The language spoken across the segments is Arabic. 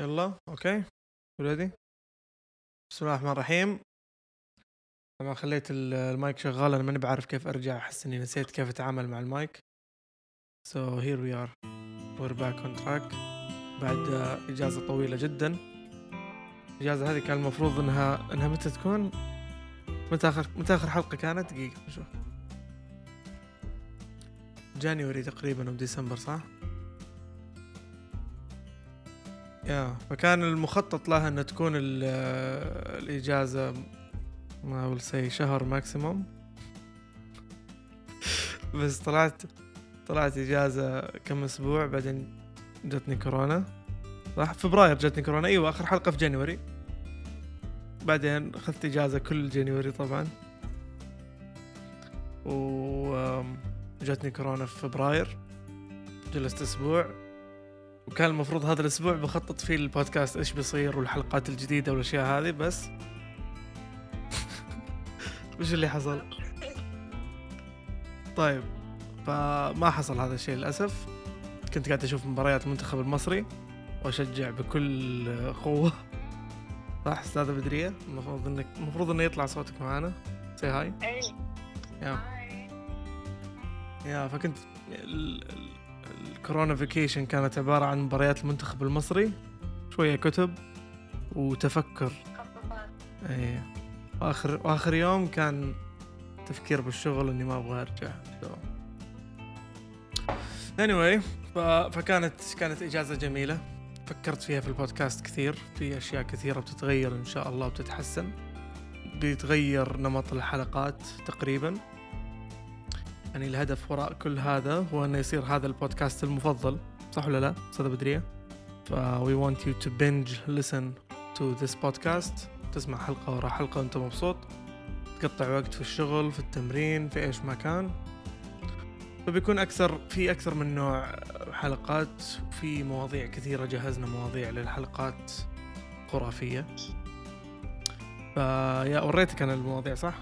يلا okay. Ready بسم الله الرحمن الرحيم. طبعا خليت ال- المايك شغال أنا ماني بعرف كيف أرجع أحس إني نسيت كيف أتعامل مع ال mic. So here we are. We're back on track. بعد إجازة طويلة جدا. الإجازة هذه كان المفروض انها إنها متى تكون؟ متى اخر متى آخر حلقة كانت؟ دقيقة نشوف January تقريبا أو ديسمبر صح؟ Yeah. فكان المخطط لها إنها تكون ال- الإجازة ما أقول say شهر maximum بس طلعت طلعت إجازة كم أسبوع بعدين جتني كورونا. صح فبراير جتني كورونا. إيوه آخر حلقة في January بعدين أخذت إجازة كل January طبعا. وجتني كورونا في فبراير. جلست أسبوع. وكان المفروض هذا الأسبوع بخطط فيه البودكاست إيش بيصير والحلقات الجديدة والأشياء هذه بس وش اللي حصل؟ طيب فما حصل هذا الشيء للأسف. كنت قاعد أشوف مباريات المنتخب المصري وأشجع بكل قوة. صح استاذه بدرية. المفروض انك المفروض إنه يطلع صوتك معانا. سي هاي اي يا. يا فكنت الكورونا فيكيشن كانت عبارة عن مباريات المنتخب المصري شوية كتب وتفكر. اي واخر وآخر يوم كان تفكير بالشغل إني ما أبغى أرجع. Anyway ف... فكانت كانت إجازة جميلة. فكرت فيها في البودكاست كثير. في أشياء كثيرة بتتغير إن شاء الله وبتتحسن. بيتغير نمط الحلقات تقريبا. يعني الهدف وراء كل هذا هو إنه يصير هذا البودكاست المفضل صح ولا لا؟ أستاذة بدرية؟ ف we want you to binge listen to this podcast. تسمع حلقة ورا حلقة وأنت مبسوط. تقطع وقت في الشغل في التمرين في إيش ما كان فبيكون أكثر في أكثر من نوع حلقات في مواضيع كثيرة جهزنا مواضيع للحلقات خرافية. فيا وريتك أنا المواضيع صح؟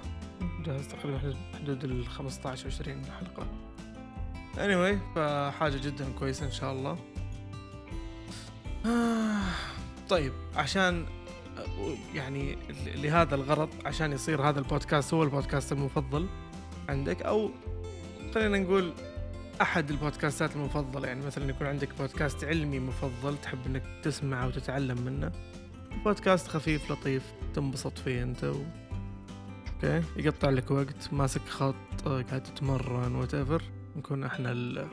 جهزت تقريبا حدود ال 15 20 حلقة. Anyway فحاجة جدا كويسة إن شاء الله. طيب عشان يعني لهذا الغرض عشان يصير هذا البودكاست هو البودكاست المفضل عندك أو خلينا نقول أحد البودكاستات المفضلة. يعني مثلا يكون عندك بودكاست علمي مفضل تحب إنك تسمعه وتتعلم منه بودكاست خفيف لطيف تنبسط فيه أنت و... okay. يقطع لك وقت ماسك خط آه، قاعد تتمرن whatever نكون إحنا ال...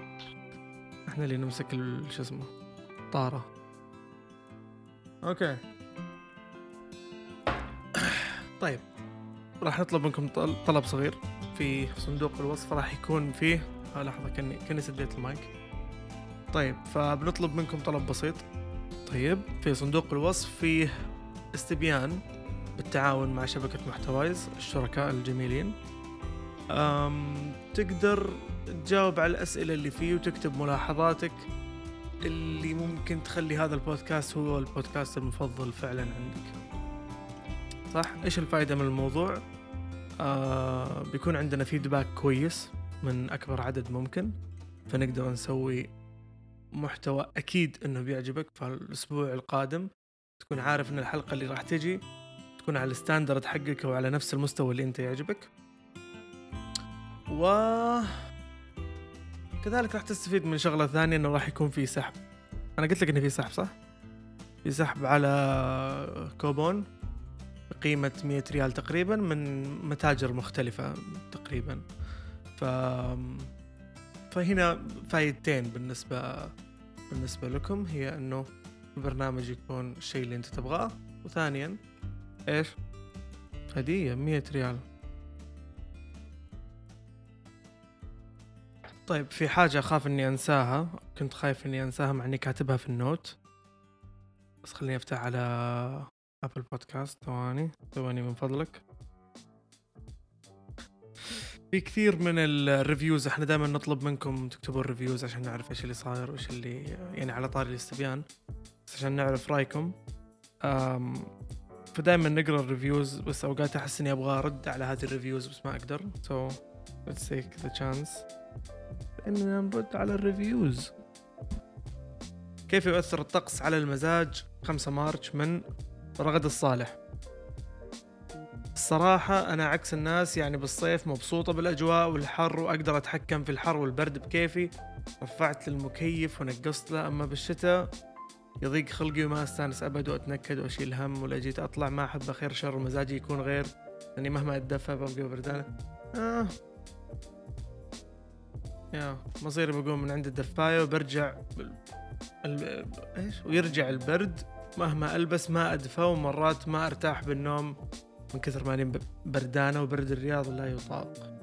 إحنا اللي نمسك ال- شو اسمه طارة. okay. طيب. راح نطلب منكم طل- طلب صغير في صندوق الوصف. راح يكون فيه آه لحظة كني كني سديت المايك. طيب فبنطلب منكم طلب بسيط. طيب في صندوق الوصف فيه استبيان. بالتعاون مع شبكة محتوايز الشركاء الجميلين. أم تقدر تجاوب على الأسئلة اللي فيه وتكتب ملاحظاتك. اللي ممكن تخلي هذا البودكاست هو البودكاست المفضل فعلا عندك. صح؟ إيش الفائدة من الموضوع؟ آه بيكون عندنا فيدباك كويس من أكبر عدد ممكن. فنقدر نسوي محتوى أكيد إنه بيعجبك. فالأسبوع القادم تكون عارف إن الحلقة اللي راح تجي تكون على ال standard حقك أو على نفس المستوى اللي أنت يعجبك. و كذلك راح تستفيد من شغلة ثانية إنه راح يكون في سحب. أنا قلت لك إنه في سحب صح؟ في سحب على كوبون بقيمة 100 ريال تقريبا من متاجر مختلفة تقريبا. ف فهنا فايدتين بالنسبة بالنسبة لكم. هي إنه البرنامج يكون الشيء اللي أنت تبغاه وثانيا إيش؟ هدية مية ريال. طيب في حاجة أخاف إني أنساها. كنت خايف إني أنساها مع إني كاتبها في النوت. بس خليني أفتح على Apple Podcasts ثواني ثواني من فضلك. في كثير من ال reviews إحنا دائما نطلب منكم تكتبوا ال reviews عشان نعرف إيش اللي صاير وإيش اللي يعني على طاري الاستبيان. بس عشان نعرف رأيكم. فدائما نقرأ ال reviews بس أوقات أحس إني أبغى أرد على هذه ال reviews بس ما أقدر. So let's take the chance. اننا نرد على ال reviews. كيف يؤثر الطقس على المزاج؟ 5 مارش من رغد الصالح. الصراحة أنا عكس الناس يعني بالصيف مبسوطة بالأجواء والحر وأقدر أتحكم في الحر والبرد بكيفي. رفعت المكيف ونقصت له أما بالشتاء يضيق خلقي وما أستأنس أبد وأتنكد وأشيل هم ولا جيت أطلع ما أحب خير شر ومزاجي يكون غير. لاني مهما اتدفى ببقى بردانه آه. يا مصيري بقوم من عند الدفاية وبرجع ال... إيش؟ ويرجع البرد. مهما ألبس ما أدفى ومرات ما أرتاح بالنوم. من كثر ما اني بردانة وبرد الرياض لا يطاق.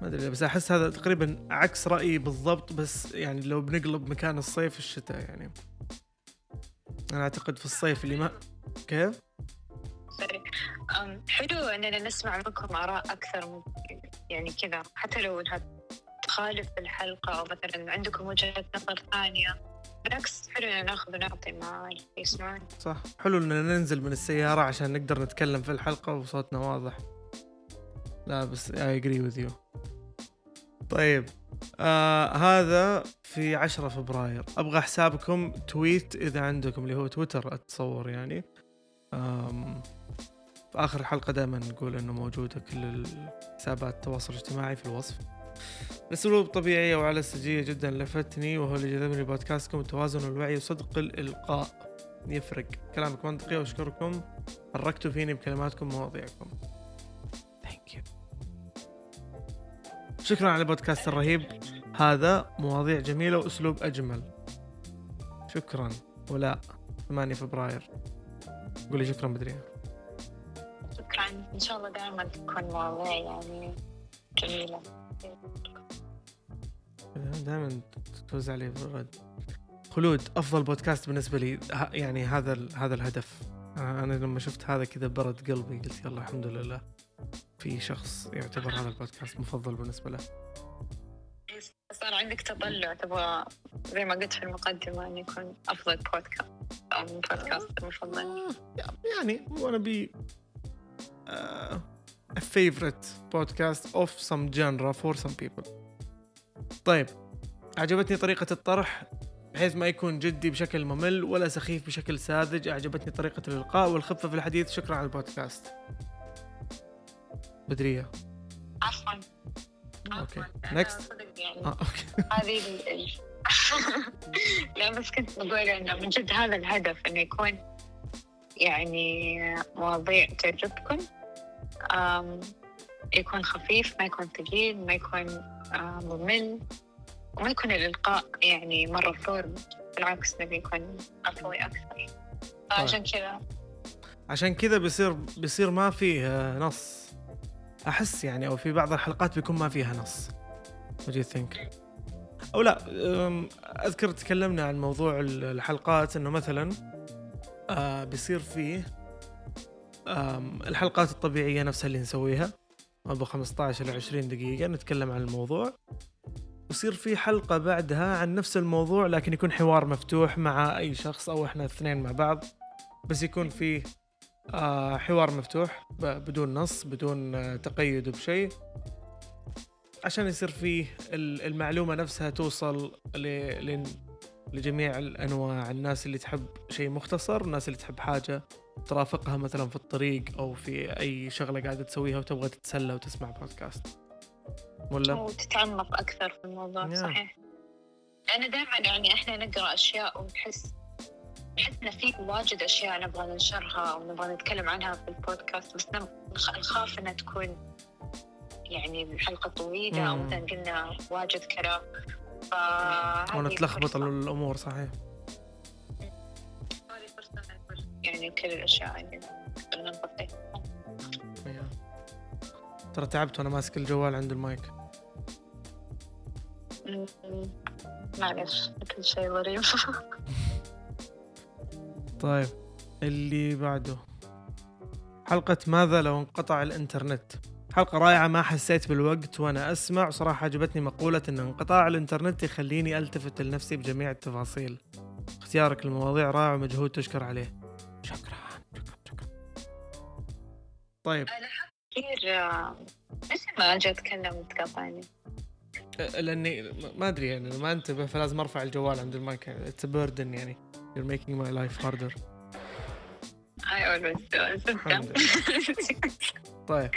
ما أدري بس أحس هذا تقريبا عكس رأيي بالضبط بس يعني لو بنقلب مكان الصيف الشتاء يعني. أنا أعتقد في الصيف اللي ما كيف؟ حلو إننا نسمع منكم آراء أكثر من يعني كذا حتى لو إنها تخالف الحلقة أو مثلا عندكم وجهة نظر ثانية. بالعكس حلو ان نأخذ ونعطي مع اللي يسمعون. صح. حلو ان ننزل من السيارة عشان نقدر نتكلم في الحلقة وصوتنا واضح. لا بس I agree with you. طيب. آه هذا في 10 فبراير. أبغى حسابكم تويت إذا عندكم اللي هو تويتر أتصور يعني. آم في آخر الحلقة دائما نقول إنه موجودة كل حسابات التواصل الاجتماعي في الوصف. باسلوب طبيعي وعلى سجية جدا لفتني وهو اللي جذبني بودكاستكم. التوازن والوعي وصدق الإلقاء. يفرق. كلامك منطقي واشكركم حركتوا فيني بكلماتكم ومواضيعكم. شكرا على البودكاست الرهيب. هذا مواضيع جميلة وأسلوب أجمل. شكرا. ولا 8 فبراير. قولي شكرا بدرية شكرا. إن شاء الله دائما تكون مواضيع يعني جميلة. دائما توزع لي بالرد. خلود أفضل بودكاست بالنسبة لي. يعني هذا هذا الهدف. أنا لما شفت هذا كذا برد قلبي قلت يلا الحمد لله. في شخص يعتبر هذا البودكاست مفضل بالنسبة له. صار عندك تطلع تبغى زي ما قلت في المقدمة أن يكون أفضل بودكاست أو بودكاست المفضل يعني وأنا بي a favorite podcast of some genre for some people. طيب عجبتني طريقة الطرح بحيث ما يكون جدي بشكل ممل ولا سخيف بشكل ساذج. أعجبتني طريقة الإلقاء والخفة في الحديث. شكرا على البودكاست. بدرية عفوا. okay. Next يعني. آه، okay. هذه لا بس كنت بقول انه من جد هذا الهدف إنه يكون يعني مواضيع تعجبكم. يكون خفيف ما يكون ثقيل ما يكون ممل وما يكون الإلقاء يعني مرة formal بالعكس نبي يكون عفوي أكثر. فعشان طيب. كذا. عشان كذا بيصير بيصير ما فيه نص. أحس يعني أو في بعض الحلقات بيكون ما فيها نص. What do you think أو لا أذكر تكلمنا عن موضوع الحلقات إنه مثلا آه، بيصير فيه الحلقات الطبيعية نفسها اللي نسويها أبو 15 إلى 20 دقيقة نتكلم عن الموضوع. ويصير في حلقة بعدها عن نفس الموضوع لكن يكون حوار مفتوح مع أي شخص أو إحنا الاثنين مع بعض. بس يكون فيه آه حوار مفتوح بدون نص بدون آه تقيد بشيء. عشان يصير فيه المعلومة نفسها توصل لجميع الأنواع الناس اللي تحب شيء مختصر الناس اللي تحب حاجة ترافقها مثلا في الطريق أو في أي شغلة قاعدة تسويها وتبغى تتسلى وتسمع بودكاست. ولا؟ وتتعمق أكثر في الموضوع صحيح. أنا دائما يعني إحنا نقرأ أشياء ونحس حسنا في واجد أشياء نبغى ننشرها أو نبغى نتكلم عنها في البودكاست بس نخاف إنها تكون يعني الحلقة طويلة أو مثلا قلنا واجد كلام. ونتلخبط الأمور صحيح. هذه فرصة يعني كل الأشياء اللي نغطيها ترى تعبت وأنا ماسك الجوال عند المايك. معلش كل شيء ظريف طيب اللي بعده. حلقة ماذا لو انقطع الإنترنت؟ حلقة رائعة ما حسيت بالوقت وأنا أسمع. صراحة عجبتني مقولة إن انقطاع الإنترنت يخليني ألتفت لنفسي بجميع التفاصيل. اختيارك للمواضيع رائع ومجهود تشكر عليه. شكرا شكرا شكرا. طيب. أنا كثير ليش ما أجي اتكلم وتقاطعني لأني ما أدري يعني ما انتبه فلازم ارفع الجوال عند ال mic it's burden يعني. You're making my life harder. I always do. الحمد لله. طيب.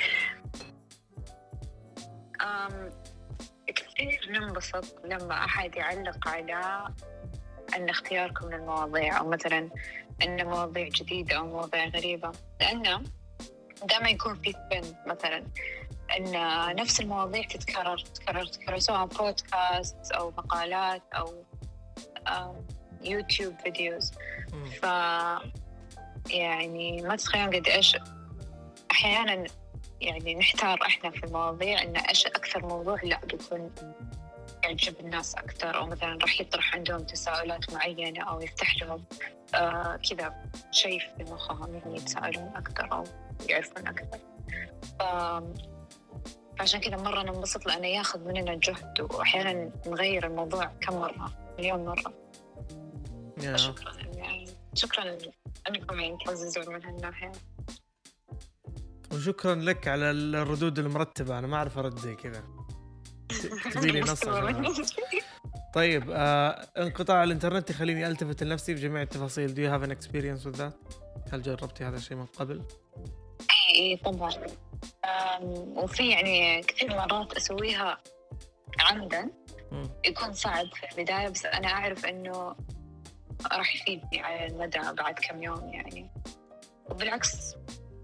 كثير ننبسط لما أحد يعلق على أن اختياركم للمواضيع أو مثلا أن مواضيع جديدة أو مواضيع غريبة. لأنه دائما يكون في ترند مثلا. أن نفس المواضيع تتكرر تتكرر تتكرر سواء بودكاست أو مقالات أو أم، YouTube videos. ف يعني ما تتخيلون قد إيش أحيانا يعني نحتار إحنا في المواضيع إن إيش أكثر موضوع لا بيكون يعجب الناس أكثر. أو مثلا راح يطرح عندهم تساؤلات معينة أو يفتح لهم آه كذا شيء في مخهم يعني يتساءلون أكثر أو يعرفون أكثر. فعشان كذا مرة ننبسط لأنه ياخذ مننا جهد وأحيانا نغير الموضوع كم مرة مليون مرة. يا. شكرا يعني. شكرا انكم يعني تعززون من هالناحية. وشكرا لك على الردود المرتبة. أنا ما أعرف أرد زي كذا. تبي لي نص عشان أعرف. طيب آه انقطاع الإنترنت يخليني ألتفت لنفسي بجميع التفاصيل. Do you have an experience with that هل جربتي هذا الشيء من قبل؟ اي طبعا. وفي يعني كثير مرات أسويها عمدا. يكون صعب في البداية بس أنا أعرف إنه راح يفيدني على المدى بعد كم يوم يعني وبالعكس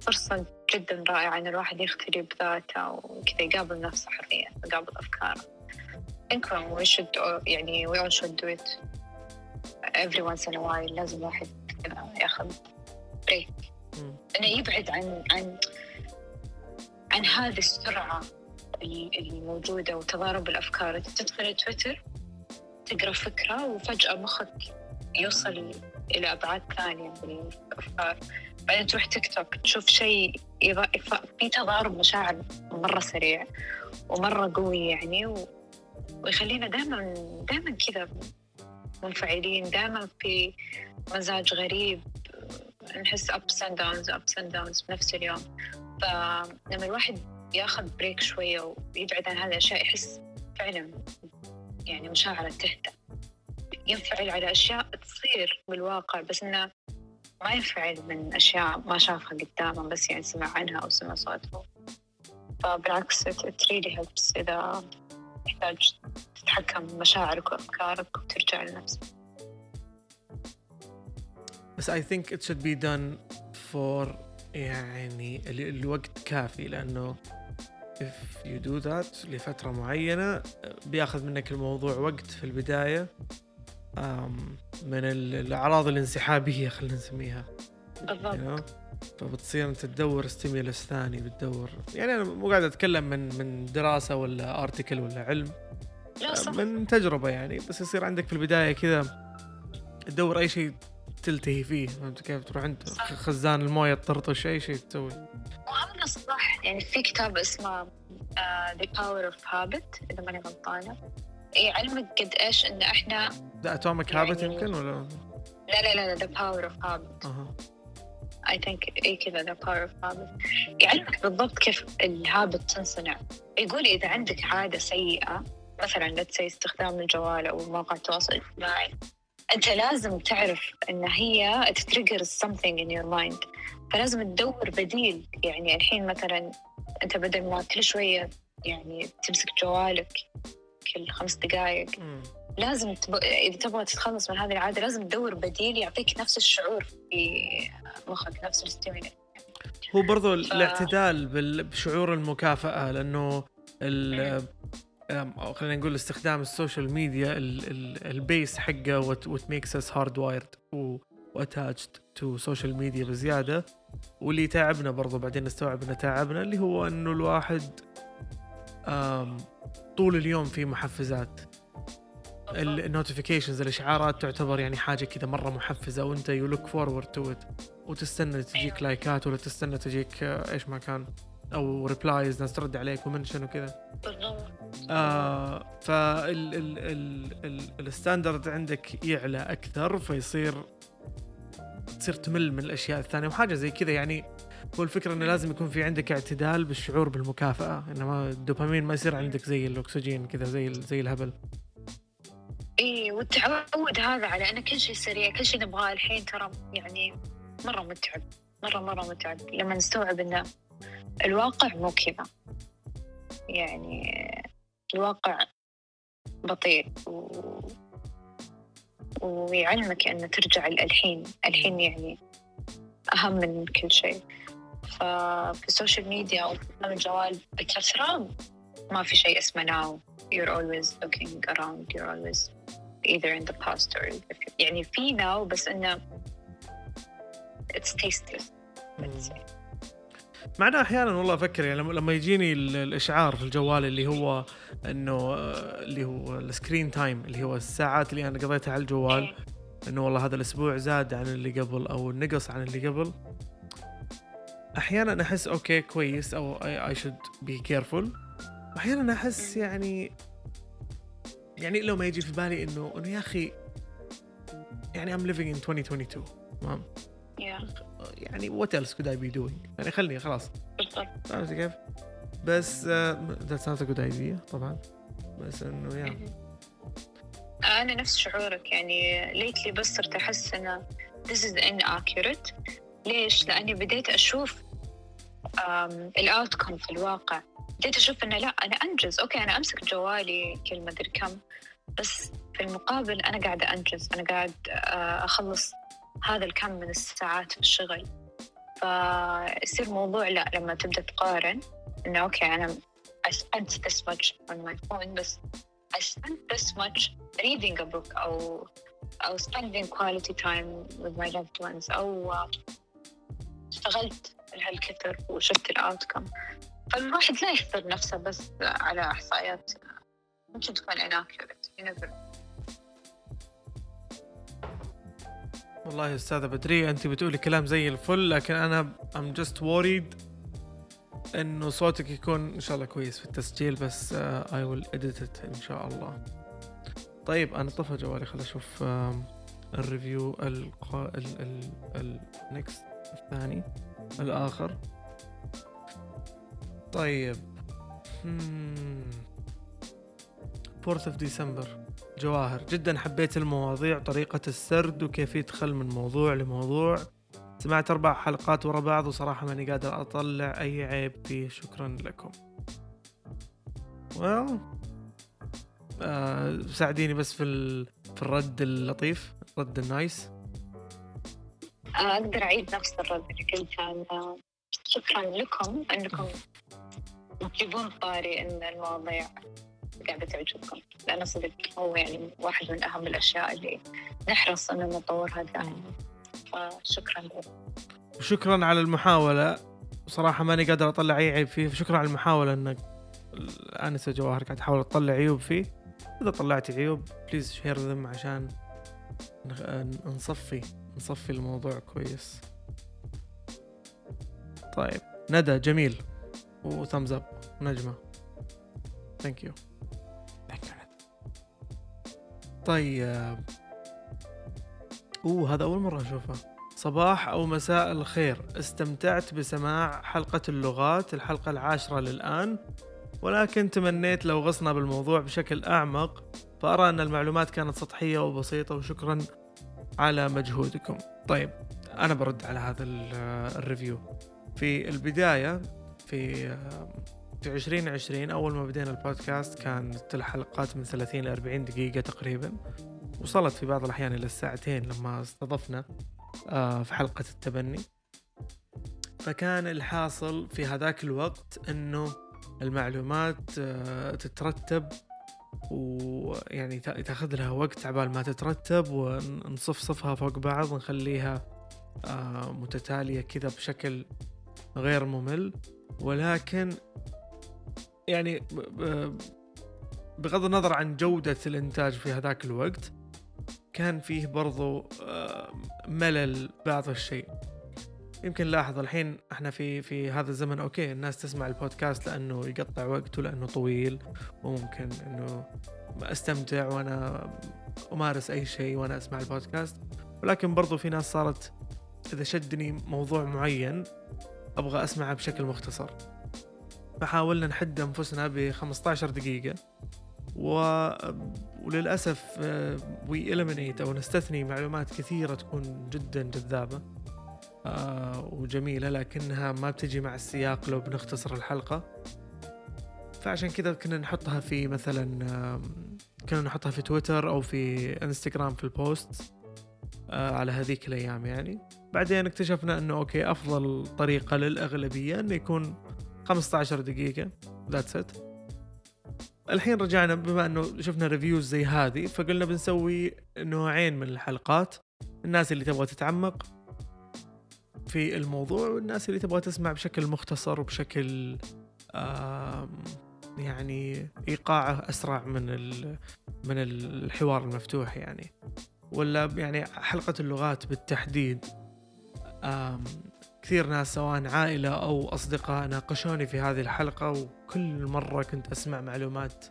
فرصة جدا رائعة إن الواحد يختلي بذاته وكذا يقابل نفسه حرفيا يقابل أفكاره. انكم we should all- يعني we all should do it every once in a while لازم الواحد كذا ياخذ بريك. إنه يبعد عن عن عن هذه السرعة ال- الموجوده وتضارب الأفكار. انت تدخل تويتر تقرأ فكرة وفجأة مخك يوصل إلى أبعاد ثانية من الافكار بعدين تروح تيك توك تشوف شيء في تضارب مشاعر مرة سريع ومرة قوي يعني و... ويخلينا دائما دائما كذا منفعلين دائما في مزاج غريب. نحس ups and downs ups and downs بنفس اليوم. فلما الواحد ياخذ بريك شوية ويبعد عن هذه الأشياء يحس فعلا يعني مشاعره تهدى ينفعل على أشياء تصير بالواقع بس إنه ما ينفعل من أشياء ما شافها قدامه بس يعني سمع عنها أو سمع صوتها فبالعكس it really helps إذا تحتاج تتحكم بمشاعرك وأفكارك وترجع لنفسك. بس I think it should be done for يعني ال- الوقت كافي لأنه if you do that لفترة معينة بياخذ منك الموضوع وقت في البداية من ال- الأعراض الانسحابية خلينا نسميها. you بالضبط know? فبتصير أنت تدور ستيمولس ثاني بتدور. يعني أنا مو قاعد أتكلم من من دراسة ولا ارتكل ولا علم. لا صح. من تجربة يعني بس يصير عندك في البداية كذا تدور أي شيء تلتهي فيه فهمت كيف؟ تروح صح. خزان الموية تطرطش أي شيء تسوي. وهذا صح يعني في كتاب اسمه The Power of Habit إذا ماني غلطانة. يعلمك قد إيش إن إحنا the Atomic Habit يمكن ولا؟ لا لا لا لا The Power of Habit. أها. I think إيه كذا The Power of Habit. يعلمك بالضبط كيف ال habit تنصنع. يقول إذا عندك عادة سيئة مثلا let's say استخدام الجوال أو مواقع التواصل الاجتماعي أنت لازم تعرف إن هي ت trigger something in your mind. فلازم تدور بديل. يعني الحين مثلا أنت بدل ما كل شوية يعني تمسك جوالك كل خمس دقائق. لازم تب... إذا تبغى تتخلص من هذه العادة لازم تدور بديل يعطيك نفس الشعور في مخك نفس ال stimuli هو برضو ف- الاعتدال بشعور المكافأة لأنه أو خلينا نقول استخدام السوشيال ميديا ال- ال- ال base حقه what makes us hardwired و attached to social media بزيادة. واللي تعبنا برضو بعدين نستوعب إنه تعبنا اللي هو إنه الواحد طول اليوم في محفزات. ال notifications الإشعارات تعتبر يعني حاجة كذا مرة محفزة وأنت you look forward to it وتستنى تجيك likeات ولا تستنى تجيك إيش ما كان أو replies ناس ترد عليك و mention وكذا. بالضبط. آه فال ال ال ال ال standard عندك يعلى أكثر فيصير تصير تمل من الأشياء الثانية وحاجة زي كذا. يعني هو الفكرة إنه لازم يكون في عندك اعتدال بالشعور بالمكافأة انما الدوبامين ما يصير عندك زي الأكسجين كذا زي زي الهبل. إي والتعود هذا على ان كل شيء سريع كل شيء نبغاه. الحين ترى يعني مرة متعب مره مرة متعب. لما نستوعب ان الواقع مو كذا. يعني الواقع بطيء و... ويعلمك أن ترجع الحين. الحين يعني أهم من كل شيء. ففي السوشيال ميديا أو في الجوال بكثرة ما في شيء اسمه now. You're always looking around. You're always either in the past or يعني في now بس إنه it's tasteless. let's say مع انه أحيانا والله أفكر يعني لما يجيني الإشعار في الجوال اللي هو إنه اللي هو ال screen time اللي هو الساعات اللي أنا قضيتها على الجوال إنه والله هذا الأسبوع زاد عن اللي قبل أو نقص عن اللي قبل. أحيانا أحس okay كويس أو I should be careful أحيانا أحس يعني يعني لو ما يجي في بالي إنه إنه يا أخي يعني I'm living in 2022 تمام؟ يعني what else could I be doing يعني خلني خلاص. بالضبط. عرفت كيف؟ بس that's not good idea طبعا. بس إنه يا أنا نفس شعورك يعني lately بس صرت أحس إنه this is inaccurate. ليش؟ لأني بديت أشوف ال outcome في الواقع. بديت أشوف إنه لا أنا أنجز. okay أنا أمسك جوالي كل ما ادري كم. بس في المقابل أنا قاعدة أنجز. أنا قاعد آه، أخلص هذا الكم من الساعات في الشغل. فيصير موضوع لا لما تبدأ تقارن إنه أوكي أنا I spent this much on my phone بس I spent this much reading a book أو أو spending quality time with my loved ones أو اشتغلت هالكثر وشفت الأوتكم فالواحد لا يحصر نفسه بس على إحصائيات ممكن تكون inaccurate you never والله أستاذة بدرية انت بتقولي كلام زي الفل لكن أنا I'm just worried إنه صوتك يكون إن شاء الله كويس في التسجيل بس I will edit إن شاء الله. طيب أنا طفى جوالي خل أشوف ال review القا ال ال ال next الثاني الآخر. طيب 4th of ديسمبر جواهر. جدا حبيت المواضيع طريقة السرد وكيف يدخل من موضوع لموضوع. سمعت أربع حلقات ورا بعض وصراحة ماني قادر أطلع أي عيب فيه. شكرا لكم. Well آه ساعديني بس في ال... في الرد اللطيف الرد النايس. أقدر أعيد نفس الرد اللي قلته شكرا لكم أنكم تجيبون طاري أن المواضيع. قاعدة تعجبكم لأنه صدق هو يعني واحد من أهم الأشياء اللي نحرص أن نطورها دائما فشكرا لك. وشكرا على المحاولة. صراحة ماني قادر أطلع أي عيب فيه. فشكرا على المحاولة أنك الآنسة جواهر قاعد تحاول تطلع عيوب فيه. إذا طلعت عيوب please share them عشان نصفي نصفي الموضوع كويس. طيب. ندى جميل. و thumbs up نجمة. thank you طيب. أوه هذا أول مرة أشوفه. صباح أو مساء الخير. استمتعت بسماع حلقة اللغات الحلقة العاشرة للآن ولكن تمنيت لو غصنا بالموضوع بشكل أعمق فأرى أن المعلومات كانت سطحية وبسيطة وشكرا على مجهودكم. طيب أنا برد على هذا الريفيو. في البداية في في 2020 أول ما بدينا البودكاست كانت الحلقات من 30 ل 40 دقيقة تقريبا. وصلت في بعض الأحيان إلى الساعتين لما استضفنا آه، في حلقة التبني. فكان الحاصل في هذاك الوقت أنه المعلومات آه، تترتب ويعني تاخذ لها وقت عبال ما تترتب ونصفصفها فوق بعض نخليها آه، متتالية كذا بشكل غير ممل. ولكن يعني بغض النظر عن جودة الإنتاج في هذاك الوقت كان فيه برضو ملل بعض الشيء. يمكن لاحظ الحين إحنا في في هذا الزمن okay الناس تسمع البودكاست لأنه يقطع وقت ولأنه طويل وممكن إنه أستمتع وأنا أمارس أي شيء وأنا أسمع البودكاست. ولكن برضو في ناس صارت إذا شدني موضوع معين أبغى أسمعه بشكل مختصر. فحاولنا نحد أنفسنا ب 15 دقيقة. و... وللأسف we eliminate أو نستثني معلومات كثيرة تكون جدا جذابة آه وجميلة لكنها ما بتجي مع السياق لو بنختصر الحلقة. فعشان كذا كنا نحطها في مثلا كنا نحطها في تويتر أو في إنستغرام في ال post آه على هذيك الأيام يعني. بعدين اكتشفنا أنه okay أفضل طريقة للأغلبية أنه يكون 15 دقيقة. that's it الحين رجعنا بما إنه شفنا reviews زي هذه فقلنا بنسوي نوعين من الحلقات. الناس اللي تبغى تتعمق في الموضوع والناس اللي تبغى تسمع بشكل مختصر وبشكل يعني إيقاعه أسرع من من الحوار المفتوح يعني. ولا يعني حلقة اللغات بالتحديد. كثير ناس سواء عائلة أو أصدقاء ناقشوني في هذه الحلقة وكل مرة كنت أسمع معلومات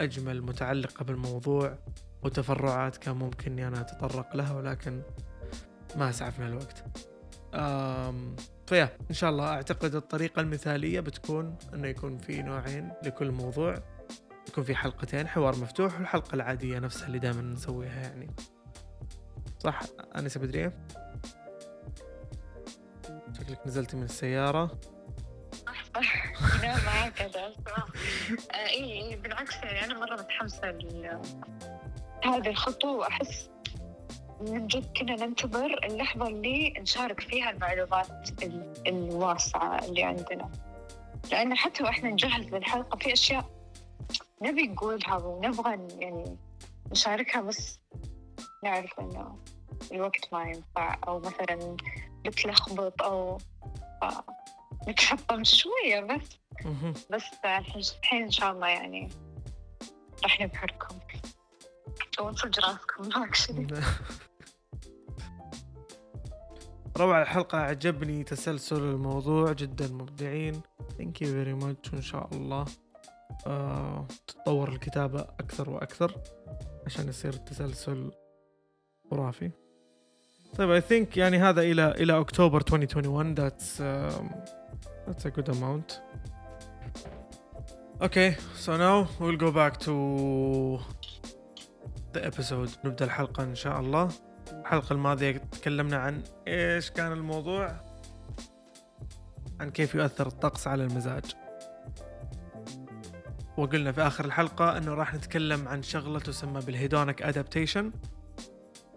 أجمل متعلقة بالموضوع وتفرعات كان ممكن أني أنا أتطرق لها ولكن ما أسعفنا الوقت أم فيا إن شاء الله أعتقد الطريقة المثالية بتكون أنه يكون في نوعين لكل موضوع. يكون في حلقتين حوار مفتوح والحلقة العادية نفسها اللي دائما نسويها يعني. صح؟ أنسة بدرية؟ شكلك نزلتي من السيارة. لا ما هكذا. إي بالعكس يعني أنا مرة متحمسة هذه الخطوة وأحس من جد كنا ننتظر اللحظة اللي نشارك فيها المعلومات الواسعة اللي عندنا. لأن حتى وإحنا نجهز للحلقة في أشياء نبي نقولها ونبغى يعني نشاركها بس نعرف إنه الوقت ما ينفع. أو مثلا بتلخبط أو نتحطم شوية بس. بس الحين إن شاء الله يعني راح نبهركم. ونصج راسكم روعة الحلقة عجبني تسلسل الموضوع جدا مبدعين. thank you very much وإن شاء الله آه تتطور الكتابة أكثر وأكثر عشان يصير التسلسل خرافي. طيب I think يعني هذا إلى إلى أكتوبر 2021 that's that's a good amount okay so now we'll go back to the episode نبدأ الحلقة إن شاء الله. الحلقة الماضية تكلمنا عن إيش كان الموضوع؟ عن كيف يؤثر الطقس على المزاج. وقلنا في آخر الحلقة إنه راح نتكلم عن شغلة تسمى بال hedonic adaptation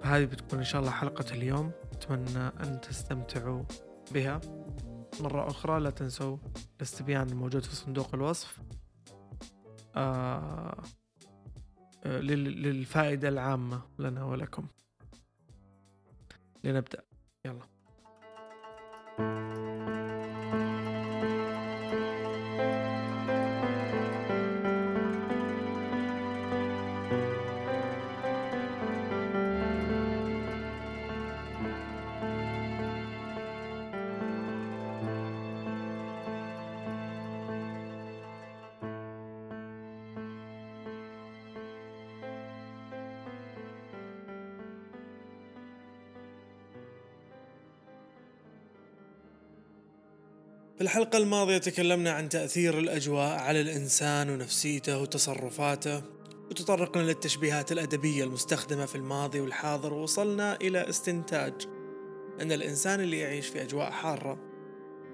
هذه بتكون إن شاء الله حلقة اليوم. أتمنى أن تستمتعوا بها. مرة أخرى لا تنسوا الاستبيان الموجود في صندوق الوصف. آه آه للفائدة العامة لنا ولكم. لنبدأ. يلا. في الحلقة الماضية تكلمنا عن تأثير الأجواء على الإنسان ونفسيته وتصرفاته وتطرقنا للتشبيهات الأدبية المستخدمة في الماضي والحاضر ووصلنا إلى استنتاج أن الإنسان اللي يعيش في أجواء حارة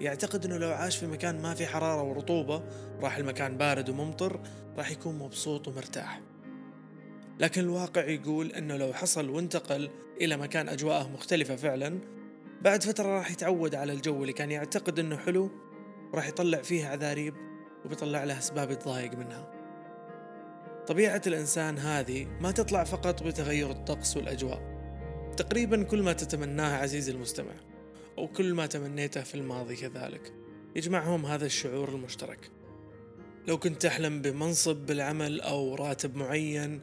يعتقد أنه لو عاش في مكان ما في حرارة ورطوبة راح المكان بارد وممطر راح يكون مبسوط ومرتاح. لكن الواقع يقول أنه لو حصل وانتقل إلى مكان أجواءه مختلفة فعلا بعد فترة راح يتعود على الجو اللي كان يعتقد إنه حلو وراح يطلع فيه عذاريب وبيطلع له أسباب يتضايق منها. طبيعة الإنسان هذه ما تطلع فقط بتغير الطقس والأجواء تقريبا كل ما تتمناه عزيزي المستمع أو كل ما تمنيته في الماضي كذلك. يجمعهم هذا الشعور المشترك. لو كنت تحلم بمنصب بالعمل أو راتب معين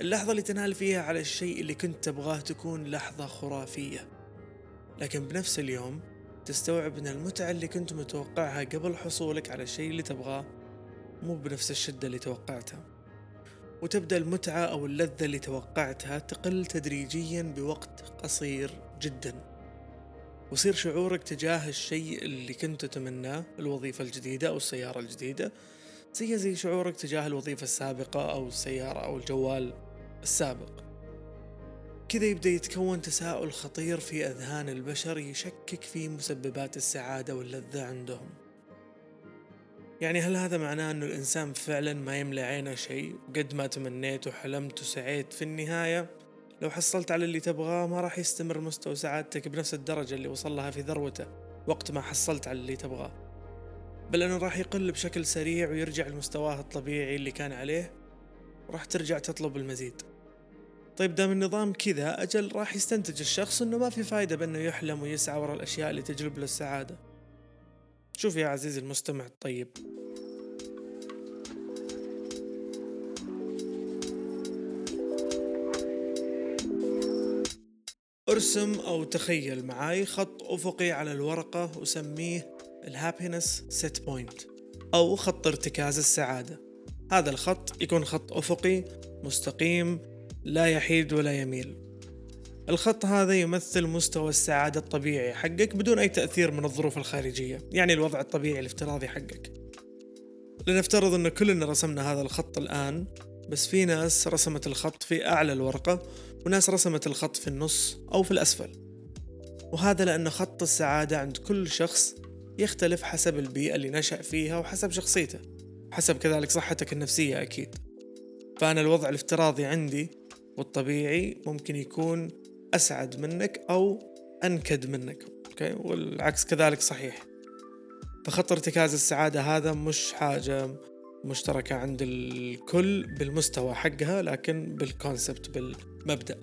اللحظة اللي تنال فيها على الشيء اللي كنت تبغاه تكون لحظة خرافية. لكن بنفس اليوم تستوعب أن المتعة اللي كنت متوقعها قبل حصولك على الشيء اللي تبغاه مو بنفس الشدة اللي توقعتها. وتبدأ المتعة أو اللذة اللي توقعتها تقل تدريجيا بوقت قصير جدا. ويصير شعورك تجاه الشيء اللي كنت تتمناه الوظيفة الجديدة أو السيارة الجديدة. زي زي شعورك تجاه الوظيفة السابقة أو السيارة أو الجوال السابق. كذا يبدأ يتكون تساؤل خطير في أذهان البشر يشكك في مسببات السعادة واللذة عندهم. يعني هل هذا معناه أنه الإنسان فعلا ما يملى عينه شيء؟ قد ما تمنيت وحلمت وسعيت في النهاية لو حصلت على اللي تبغاه ما راح يستمر مستوى سعادتك بنفس الدرجة اللي وصل لها في ذروته وقت ما حصلت على اللي تبغاه. بل أنه راح يقل بشكل سريع ويرجع لمستواه الطبيعي اللي كان عليه وراح ترجع تطلب المزيد. طيب دام النظام كذا أجل راح يستنتج الشخص أنه ما في فايدة بأنه يحلم ويسعى وراء الأشياء اللي تجلب له السعادة. شوف يا عزيزي المستمع الطيب. ارسم أو تخيل معاي خط أفقي على الورقة وسميه ال happiness set point أو خط ارتكاز السعادة. هذا الخط يكون خط أفقي مستقيم لا يحيد ولا يميل. الخط هذا يمثل مستوى السعادة الطبيعي حقك بدون أي تأثير من الظروف الخارجية يعني الوضع الطبيعي الافتراضي حقك. لنفترض أن كلنا رسمنا هذا الخط الآن بس في ناس رسمت الخط في أعلى الورقة وناس رسمت الخط في النص أو في الأسفل. وهذا لأن خط السعادة عند كل شخص يختلف حسب البيئة اللي نشأ فيها وحسب شخصيته حسب كذلك صحتك النفسية أكيد. فأنا الوضع الافتراضي عندي والطبيعي ممكن يكون أسعد منك أو أنكد منك okay؟ والعكس كذلك صحيح. فخط ارتكاز السعادة هذا مش حاجة مشتركة عند الكل بالمستوى حقها لكن بال concept بالمبدأ.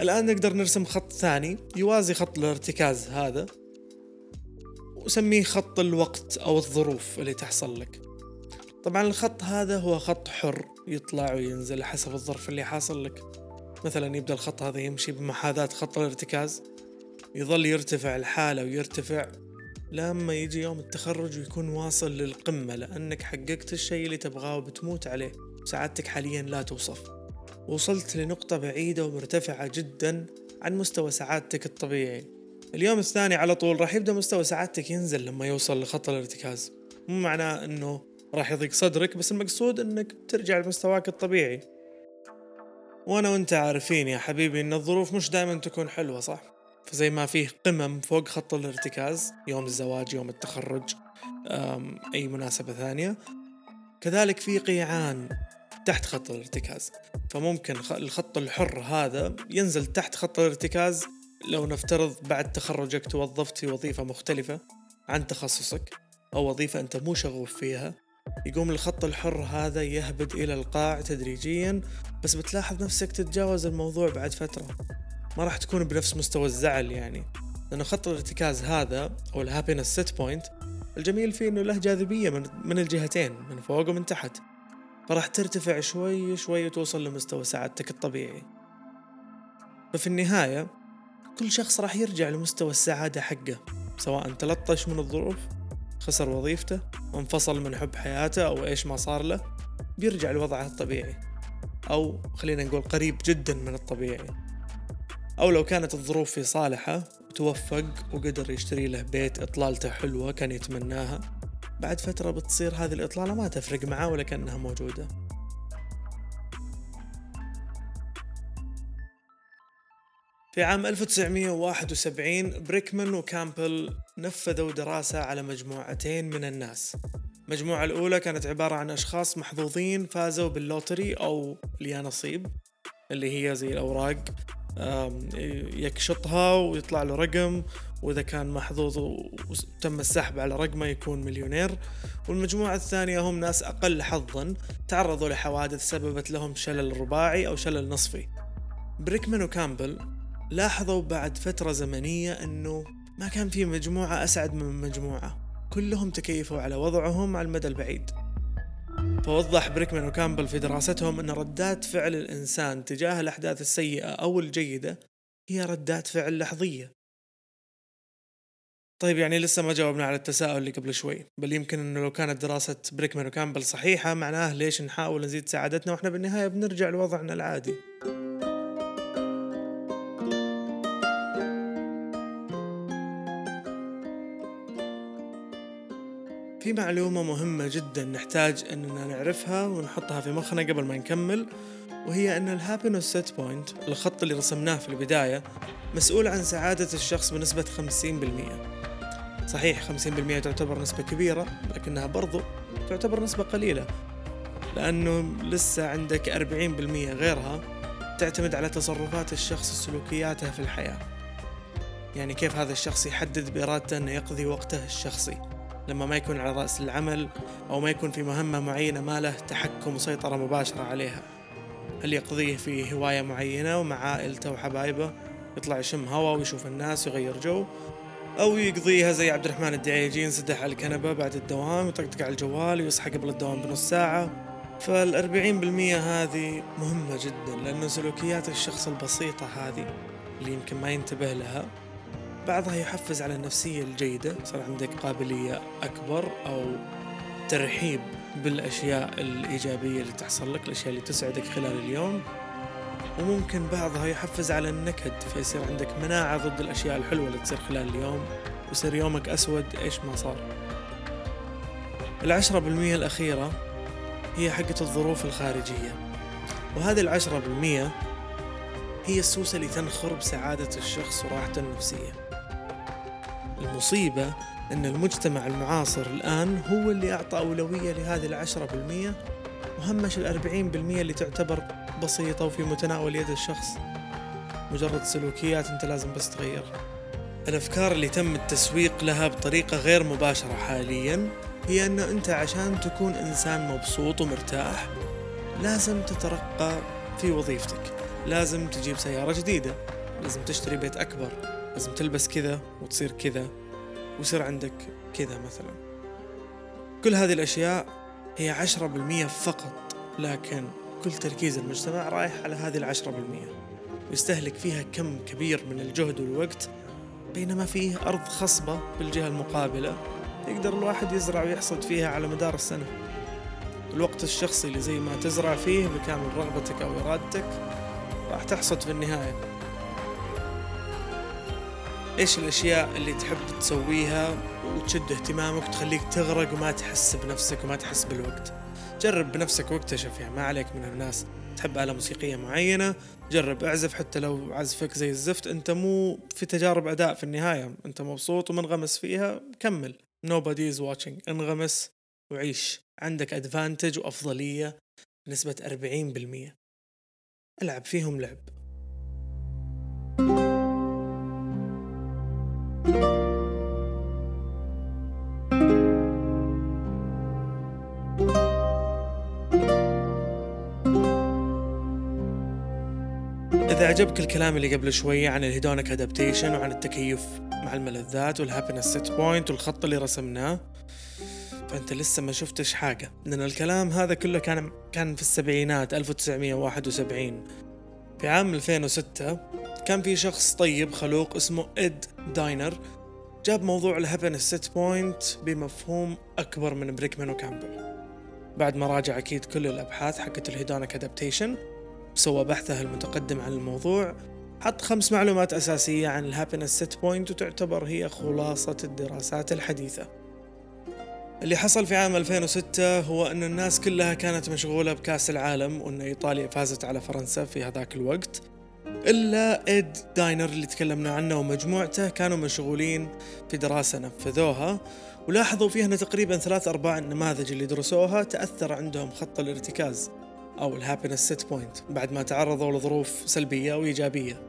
الآن نقدر نرسم خط ثاني يوازي خط الارتكاز هذا وسميه خط الوقت أو الظروف اللي تحصل لك. طبعا الخط هذا هو خط حر يطلع وينزل حسب الظرف اللي حاصل لك. مثلا يبدأ الخط هذا يمشي بمحاذاة خط الارتكاز يظل يرتفع الحالة ويرتفع لما يجي يوم التخرج ويكون واصل للقمة لأنك حققت الشيء اللي تبغاه وبتموت عليه. سعادتك حاليا لا توصف. وصلت لنقطة بعيدة ومرتفعة جدا عن مستوى سعادتك الطبيعي. اليوم الثاني على طول راح يبدأ مستوى سعادتك ينزل لما يوصل لخط الارتكاز. مو معناه إنه راح يضيق صدرك بس المقصود إنك ترجع لمستواك الطبيعي. وأنا وأنت عارفين يا حبيبي إن الظروف مش دائما تكون حلوة صح؟ فزي ما فيه قمم فوق خط الارتكاز يوم الزواج يوم التخرج أي مناسبة ثانية. كذلك في قيعان تحت خط الارتكاز. فممكن الخط الحر هذا ينزل تحت خط الارتكاز لو نفترض بعد تخرجك توظفت في وظيفة مختلفة عن تخصصك أو وظيفة أنت مو شغوف فيها. يقوم الخط الحر هذا يهبد إلى القاع تدريجيا بس بتلاحظ نفسك تتجاوز الموضوع بعد فترة. ما راح تكون بنفس مستوى الزعل يعني لأنه خط الارتكاز هذا أو ال happiness set point الجميل فيه إنه له جاذبية من, من الجهتين من فوق ومن تحت. فراح ترتفع شوي شوي وتوصل لمستوى سعادتك الطبيعي. ففي النهاية كل شخص راح يرجع لمستوى السعادة حقه سواء تلطش من الظروف خسر وظيفته انفصل من حب حياته أو إيش ما صار له بيرجع لوضعه الطبيعي. أو خلينا نقول قريب جدا من الطبيعي. أو لو كانت الظروف في صالحه وتوفق وقدر يشتري له بيت إطلالته حلوة كان يتمناها بعد فترة بتصير هذه الإطلالة ما تفرق معاه ولا كأنها موجودة. في عام 1971 بريكمان وكامبل نفذوا دراسة على مجموعتين من الناس. المجموعة الأولى كانت عبارة عن أشخاص محظوظين فازوا باللوتري أو اليانصيب اللي هي زي الأوراق يكشطها ويطلع له رقم وإذا كان محظوظ وتم السحب على رقمه يكون مليونير. والمجموعة الثانية هم ناس أقل حظا تعرضوا لحوادث سببت لهم شلل رباعي أو شلل نصفي. بريكمان وكامبل لاحظوا بعد فترة زمنية أنه ما كان في مجموعة أسعد من مجموعة. كلهم تكيفوا على وضعهم على المدى البعيد. فوضح بريكمان وكامبل في دراستهم أن ردات فعل الإنسان تجاه الأحداث السيئة أو الجيدة هي ردات فعل لحظية. طيب يعني لسه ما جاوبنا على التساؤل اللي قبل شوي. بل يمكن إنه لو كانت دراسة بريكمان وكامبل صحيحة معناه ليش نحاول نزيد سعادتنا وإحنا بالنهاية بنرجع لوضعنا العادي. في معلومة مهمة جدا نحتاج أننا نعرفها ونحطها في مخنا قبل ما نكمل وهي أن ال happiness set point الخط اللي رسمناه في البداية مسؤول عن سعادة الشخص بنسبة 50% صحيح 50% تعتبر نسبة كبيرة لكنها برضو تعتبر نسبة قليلة لأنه لسه عندك 40% غيرها تعتمد على تصرفات الشخص وسلوكياته في الحياة. يعني كيف هذا الشخص يحدد بإرادته أنه يقضي وقته الشخصي. لما ما يكون على رأس العمل أو ما يكون في مهمة معينة ما له تحكم وسيطرة مباشرة عليها. هل يقضيه في هواية معينة ومع عائلته وحبايبه يطلع يشم هوا ويشوف الناس ويغير جو أو يقضيها زي عبد الرحمن الدعيجي ينسدح على الكنبة بعد الدوام يطقطق على الجوال ويصحى قبل الدوام بنص ساعة. فالأربعين بالمية هذه مهمة جدا لأنه سلوكيات الشخص البسيطة هذه اللي يمكن ما ينتبه لها. بعضها يحفز على النفسية الجيدة. صار عندك قابلية أكبر أو ترحيب بالأشياء الإيجابية اللي تحصل لك الأشياء اللي تسعدك خلال اليوم. وممكن بعضها يحفز على النكد فيصير عندك مناعة ضد الأشياء الحلوة اللي تصير خلال اليوم ويصير يومك أسود. إيش ما صار؟ العشرة بالمية الأخيرة هي حقة الظروف الخارجية. وهذه العشرة بالمية هي السوسة اللي تنخر بسعادة الشخص وراحته النفسية. المصيبة أن المجتمع المعاصر الآن هو اللي أعطى أولوية لهذه العشرة بالمية وهمش الأربعين بالمية اللي تعتبر بسيطة وفي متناول يد الشخص. مجرد سلوكيات أنت لازم بس تغيرها الأفكار اللي تم التسويق لها بطريقة غير مباشرة حاليا هي أنه أنت عشان تكون إنسان مبسوط ومرتاح لازم تترقى في وظيفتك. لازم تجيب سيارة جديدة. لازم تشتري بيت أكبر. لازم تلبس كذا وتصير كذا ويصير عندك كذا مثلا. كل هذه الأشياء هي عشرة بالمية فقط لكن كل تركيز المجتمع رايح على هذه العشرة بالمية. ويستهلك فيها كم كبير من الجهد والوقت بينما فيه أرض خصبة بالجهة المقابلة يقدر الواحد يزرع ويحصد فيها على مدار السنة. الوقت الشخصي اللي زي ما تزرع فيه بكامل رغبتك أو إرادتك راح تحصد في النهاية. إيش الأشياء اللي تحب تسويها وتشد اهتمامك وتخليك تغرق وما تحس بنفسك وما تحس بالوقت؟ جرب بنفسك واكتشف يعني ما عليك من الناس. تحب آلة موسيقية معينة؟ جرب اعزف حتى لو عزفك زي الزفت. أنت مو في تجارب أداء في النهاية. أنت مبسوط ومنغمس فيها كمل. Nobody is watching. انغمس وعيش. عندك advantage وأفضلية بنسبة 40% العب فيهم لعب. عجبك الكلام اللي قبل شوية عن ال hedonic adaptation وعن التكيف مع الملذات وال happiness set point والخط اللي رسمناه؟ فأنت لسه ما شفتش حاجة. لأن الكلام هذا كله كان كان في السبعينات 1971 في عام 2006 كان في شخص طيب خلوق اسمه إد داينر جاب موضوع ال happiness set point بمفهوم أكبر من بريكمان وكامبل بعد ما راجع أكيد كل الأبحاث حقت ال hedonic adaptation سوى بحثه المتقدم عن الموضوع حط خمس معلومات أساسية عن ال happiness set point وتعتبر هي خلاصة الدراسات الحديثة. اللي حصل في عام 2006 هو أن الناس كلها كانت مشغولة بكأس العالم وأن إيطاليا فازت على فرنسا في هذاك الوقت. إلا إد داينر اللي تكلمنا عنه ومجموعته كانوا مشغولين في دراسة نفذوها. ولاحظوا فيها أن تقريبا ثلاث أرباع النماذج اللي درسوها تأثر عندهم خط الارتكاز. أو ال happiness set point بعد ما تعرضوا لظروف سلبية وإيجابية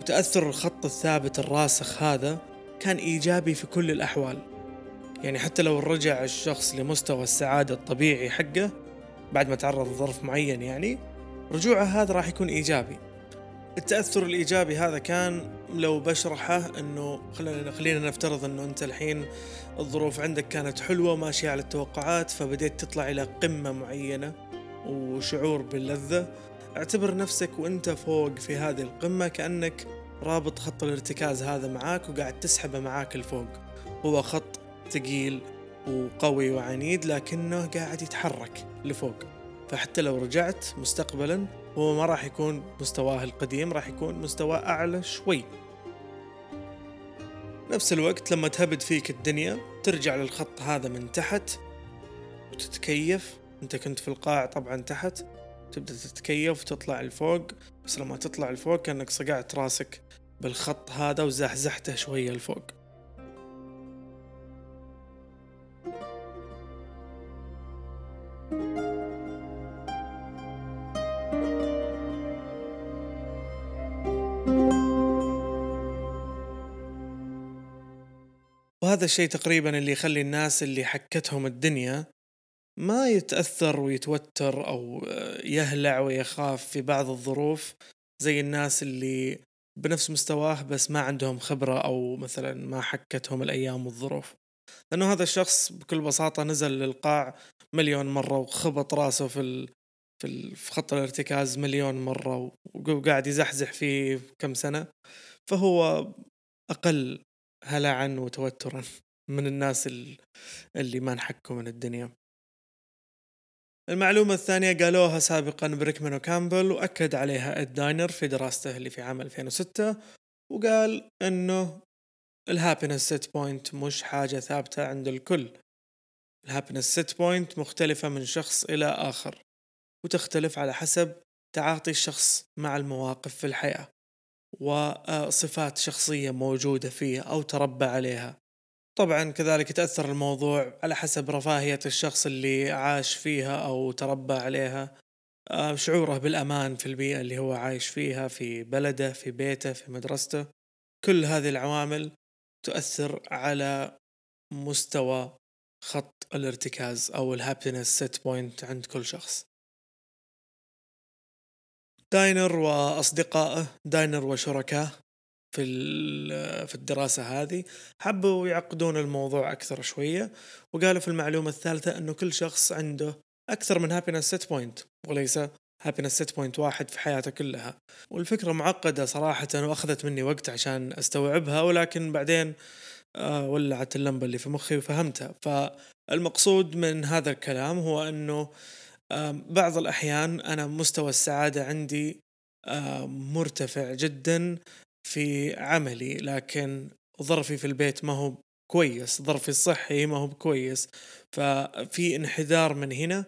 وتأثر الخط الثابت الراسخ هذا كان إيجابي في كل الأحوال. يعني حتى لو رجع الشخص لمستوى السعادة الطبيعي حقه بعد ما تعرض لظرف معين يعني رجوعه هذا راح يكون إيجابي. التأثر الإيجابي هذا كان لو بشرحه أنه خلينا خلينا نفترض أنه أنت الحين الظروف عندك كانت حلوة وماشية على التوقعات فبديت تطلع إلى قمة معينة. وشعور باللذة. اعتبر نفسك وانت فوق في هذه القمة كأنك رابط خط الارتكاز هذا معاك وقاعد تسحبه معاك لفوق هو خط ثقيل وقوي وعنيد لكنه قاعد يتحرك لفوق. فحتى لو رجعت مستقبلا هو ما راح يكون مستواه القديم راح يكون مستواه أعلى شوي. نفس الوقت لما تهبد فيك الدنيا ترجع للخط هذا من تحت وتتكيف. انت كنت في القاع طبعا تحت تبدأ تتكيف وتطلع لفوق بس لما تطلع لفوق كأنك صقعت راسك بالخط هذا وزحزحته شوية لفوق. وهذا الشيء تقريبا اللي يخلي الناس اللي حكتهم الدنيا ما يتأثر ويتوتر أو يهلع ويخاف في بعض الظروف زي الناس اللي بنفس مستواه بس ما عندهم خبرة أو مثلا ما حكتهم الأيام والظروف لأنه هذا الشخص بكل بساطة نزل للقاع مليون مرة وخبط راسه في ال... في. في خط الارتكاز مليون مرة وقاعد يزحزح فيه كم سنة فهو أقل هلعا وتوترا من الناس اللي ما انحكوا من الدنيا المعلومة الثانية قالوها سابقا بريكمان وكامبل وأكد عليها إد داينر في دراسته اللي في عام 2006 وقال إنه ال happiness set point مش حاجة ثابتة عند الكل. ال happiness set point مختلفة من شخص إلى آخر وتختلف على حسب تعاطي الشخص مع المواقف في الحياة وصفات شخصية موجودة فيه أو تربى عليها. طبعا كذلك يتأثر الموضوع على حسب رفاهية الشخص اللي عاش فيها أو تربى عليها آه، شعوره بالأمان في البيئة اللي هو عايش فيها في بلده في بيته في مدرسته. كل هذه العوامل تؤثر على مستوى خط الارتكاز أو ال happiness set point عند كل شخص. داينر وأصدقائه داينر وشركاه في في الدراسة هذه حبوا يعقدون الموضوع أكثر شوية وقالوا في المعلومة الثالثة أنه كل شخص عنده أكثر من happiness set point وليس happiness set point واحد في حياته كلها. والفكرة معقدة صراحة وأخذت مني وقت عشان أستوعبها ولكن بعدين آه، ولعت اللمبة اللي في مخي وفهمتها. فالمقصود من هذا الكلام هو أنه بعض الأحيان أنا مستوى السعادة عندي مرتفع جدا في عملي لكن ظرفي في البيت ما هو كويس ظرفي الصحي ما هو كويس. ففي انحدار من هنا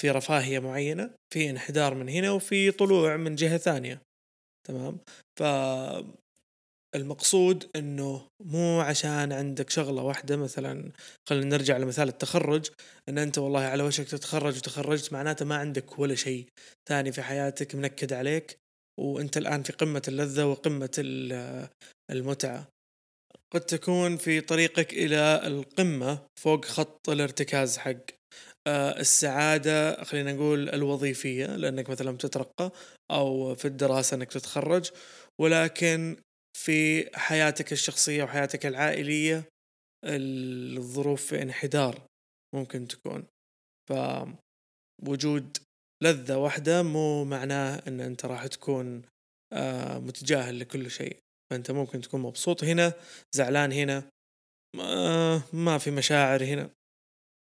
في رفاهية معينة في انحدار من هنا وفي طلوع من جهة ثانية. تمام؟ ف المقصود إنه مو عشان عندك شغلة واحدة مثلا خلينا نرجع لمثال التخرج. إن أنت والله على وشك تتخرج وتخرجت معناته ما عندك ولا شيء ثاني في حياتك منكد عليك. وانت الآن في قمة اللذة وقمة المتعة. قد تكون في طريقك إلى القمة فوق خط الارتكاز حق آه، السعادة خلينا نقول الوظيفية لأنك مثلا تترقى أو في الدراسة إنك تتخرج. ولكن في حياتك الشخصية وحياتك العائلية الظروف في انحدار ممكن تكون. فوجود لذة واحدة مو معناه إن أنت راح تكون آه، متجاهل لكل شيء. فأنت ممكن تكون مبسوط هنا زعلان هنا ما في مشاعر هنا.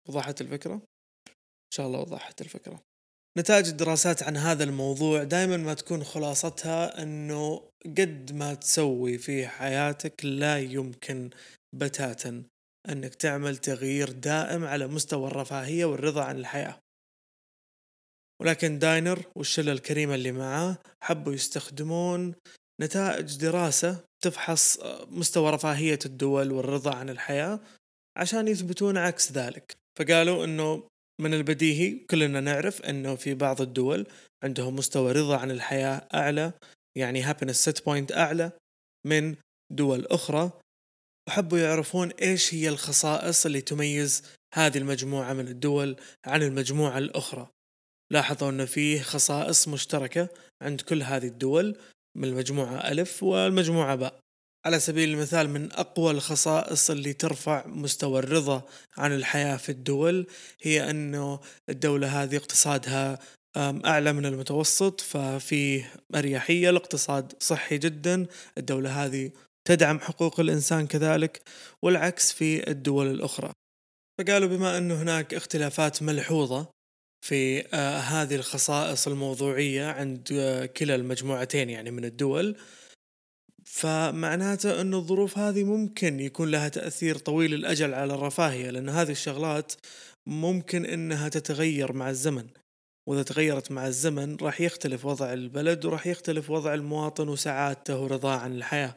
وضحت الفكرة؟ إن شاء الله وضحت الفكرة. نتائج الدراسات عن هذا الموضوع دائما ما تكون خلاصتها إنه قد ما تسوي في حياتك لا يمكن بتاتا إنك تعمل تغيير دائم على مستوى الرفاهية والرضا عن الحياة. ولكن داينر والشلة الكريمة اللي معاه حبوا يستخدمون نتائج دراسة تفحص مستوى رفاهية الدول والرضا عن الحياة عشان يثبتون عكس ذلك. فقالوا إنه من البديهي كلنا نعرف إنه في بعض الدول عندهم مستوى رضا عن الحياة أعلى يعني happiness set point أعلى من دول أخرى وحبوا يعرفون إيش هي الخصائص اللي تميز هذه المجموعة من الدول عن المجموعة الأخرى. لاحظوا أن فيه خصائص مشتركة عند كل هذه الدول من المجموعة ألف والمجموعة باء. على سبيل المثال من أقوى الخصائص اللي ترفع مستوى الرضا عن الحياة في الدول هي أنه الدولة هذه اقتصادها أعلى من المتوسط ففيه أريحية الاقتصاد صحي جدا الدولة هذه تدعم حقوق الإنسان كذلك والعكس في الدول الأخرى. فقالوا بما أنه هناك اختلافات ملحوظة في آه هذه الخصائص الموضوعية عند آه كلا المجموعتين يعني من الدول. فمعناته أن الظروف هذه ممكن يكون لها تأثير طويل الأجل على الرفاهية لأن هذه الشغلات ممكن أنها تتغير مع الزمن. وإذا تغيرت مع الزمن راح يختلف وضع البلد وراح يختلف وضع المواطن وسعادته ورضاه عن الحياة.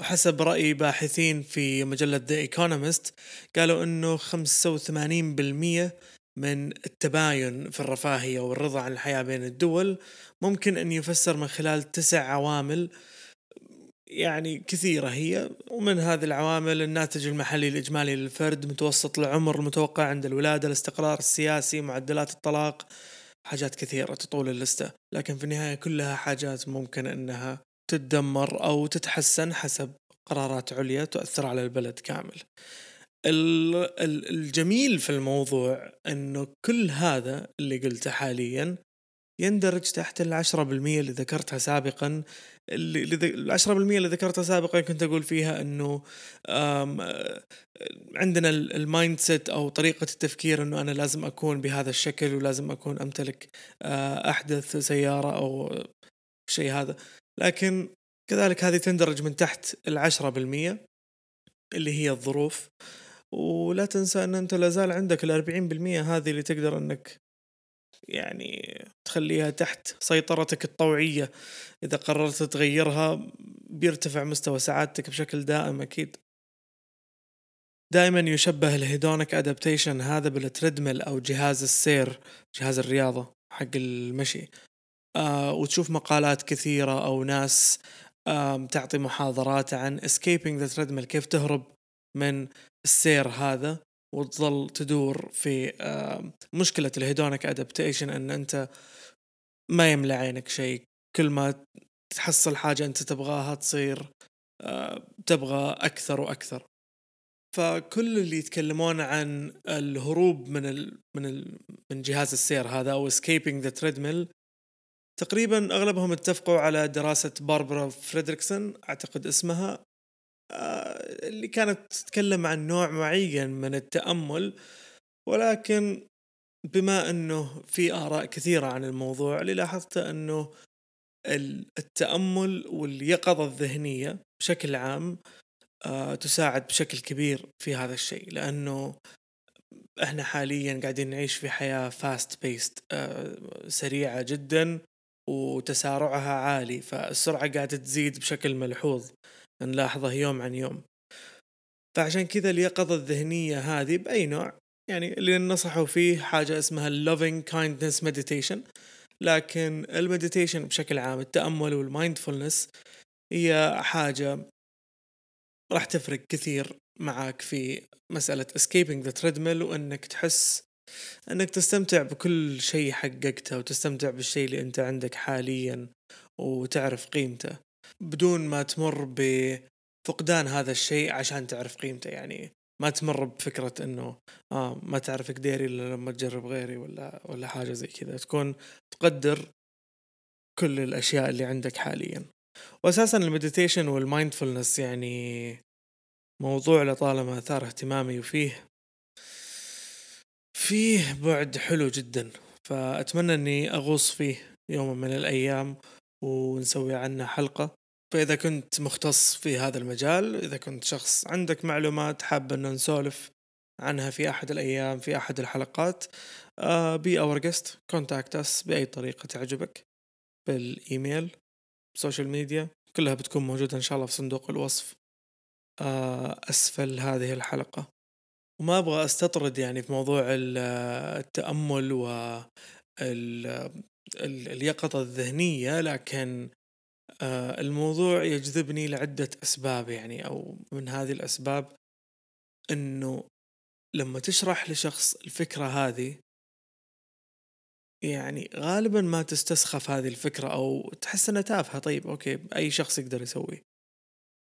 وحسب رأي باحثين في مجلة The Economist قالوا أنه 85% من التباين في الرفاهية والرضا عن الحياة بين الدول ممكن أن يفسر من خلال تسع عوامل يعني كثيرة هي. ومن هذه العوامل الناتج المحلي الإجمالي للفرد متوسط العمر المتوقع عند الولادة الاستقرار السياسي معدلات الطلاق حاجات كثيرة تطول ال list. لكن في النهاية كلها حاجات ممكن أنها تتدمر أو تتحسن حسب قرارات عليا تؤثر على البلد كامل. الجميل في الموضوع أنه كل هذا اللي قلته حاليا يندرج تحت العشرة بالمية اللي ذكرتها سابقا العشرة بالمية اللي ذكرتها سابقا كنت أقول فيها أنه عندنا ال mindset أو طريقة التفكير أنه أنا لازم أكون بهذا الشكل ولازم أكون أمتلك أحدث سيارة أو شيء هذا. لكن كذلك هذه تندرج من تحت العشرة بالمية اللي هي الظروف. ولا تنسى أن أنت لازال عندك الأربعين بالمية هذه اللي تقدر أنك يعني تخليها تحت سيطرتك الطوعية. إذا قررت تغيرها بيرتفع مستوى سعادتك بشكل دائم أكيد. دائما يشبه ال hedonic adaptation هذا بال treadmill أو جهاز السير جهاز الرياضة حق المشي. آه وتشوف مقالات كثيرة أو ناس تعطي محاضرات عن escaping the treadmill كيف تهرب من السير هذا وتظل تدور في مشكلة ال hedonic adaptation إن أنت ما يملى عينك شيء. كل ما تحصل حاجة أنت تبغاها تصير تبغى أكثر وأكثر. فكل اللي يتكلمون عن الهروب من ال من ال من جهاز السير هذا أو escaping the treadmill تقريبا أغلبهم اتفقوا على دراسة باربرا فريدريكسون أعتقد اسمها. اللي كانت تتكلم عن نوع معين من التأمل ولكن بما أنه في آراء كثيرة عن الموضوع اللي لاحظته أنه التأمل واليقظة الذهنية بشكل عام آه، تساعد بشكل كبير في هذا الشيء لأنه إحنا حاليا قاعدين نعيش في حياة fast آه، paced سريعة جدا وتسارعها عالي فالسرعة قاعدة تزيد بشكل ملحوظ. نلاحظه يوم عن يوم. فعشان كذا اليقظة الذهنية هذه بأي نوع يعني اللي نصحوا فيه حاجة اسمها loving kindness meditation. لكن ال meditation بشكل عام التأمل وال mindfulness هي حاجة راح تفرق كثير معك في مسألة escaping the treadmill وإنك تحس إنك تستمتع بكل شيء حققته وتستمتع بالشيء اللي أنت عندك حاليا وتعرف قيمته. بدون ما تمر بفقدان هذا الشيء عشان تعرف قيمته. يعني ما تمر بفكرة إنه آه ما تعرف قديري إلا لما تجرب غيري ولا ولا حاجة زي كذا. تكون تقدر كل الأشياء اللي عندك حاليا. واساسا ال meditation وال mindfulness يعني موضوع لطالما آثار اهتمامي وفيه فيه بعد حلو جدا. فأتمنى إني أغوص فيه يوم من الأيام ونسوي عنه حلقة. فإذا كنت مختص في هذا المجال إذا كنت شخص عندك معلومات حاب أن نسولف عنها في أحد الأيام في أحد الحلقات be our guest contact us بأي طريقة تعجبك. بال email social media كلها بتكون موجودة إن شاء الله في صندوق الوصف آه، أسفل هذه الحلقة. وما أبغى أستطرد يعني في موضوع التأمل و اليقظة الذهنية لكن آه، الموضوع يجذبني لعدة أسباب يعني أو من هذه الأسباب أنه لما تشرح لشخص الفكرة هذه يعني غالبا ما تستسخف هذه الفكرة أو تحس أنها تافهة. طيب أوكي أي شخص يقدر يسوي؟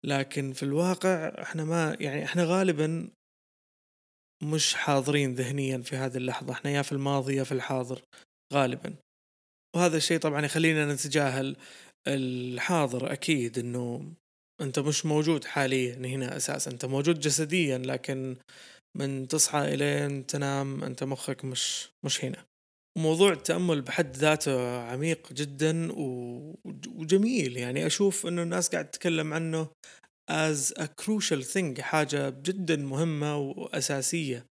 لكن في الواقع إحنا ما يعني إحنا غالبا مش حاضرين ذهنيا في هذه اللحظة. إحنا يا في الماضي يا في الحاضر غالبا. وهذا الشيء طبعا يخلينا نتجاهل الحاضر أكيد إنه أنت مش موجود حاليا هنا أساسا. أنت موجود جسديا لكن من تصحى إلين تنام أنت مخك مش مش هنا. موضوع التأمل بحد ذاته عميق جدا وجميل. يعني أشوف أنه الناس قاعد تتكلم عنه as a crucial thing حاجة جدا مهمة وأساسية.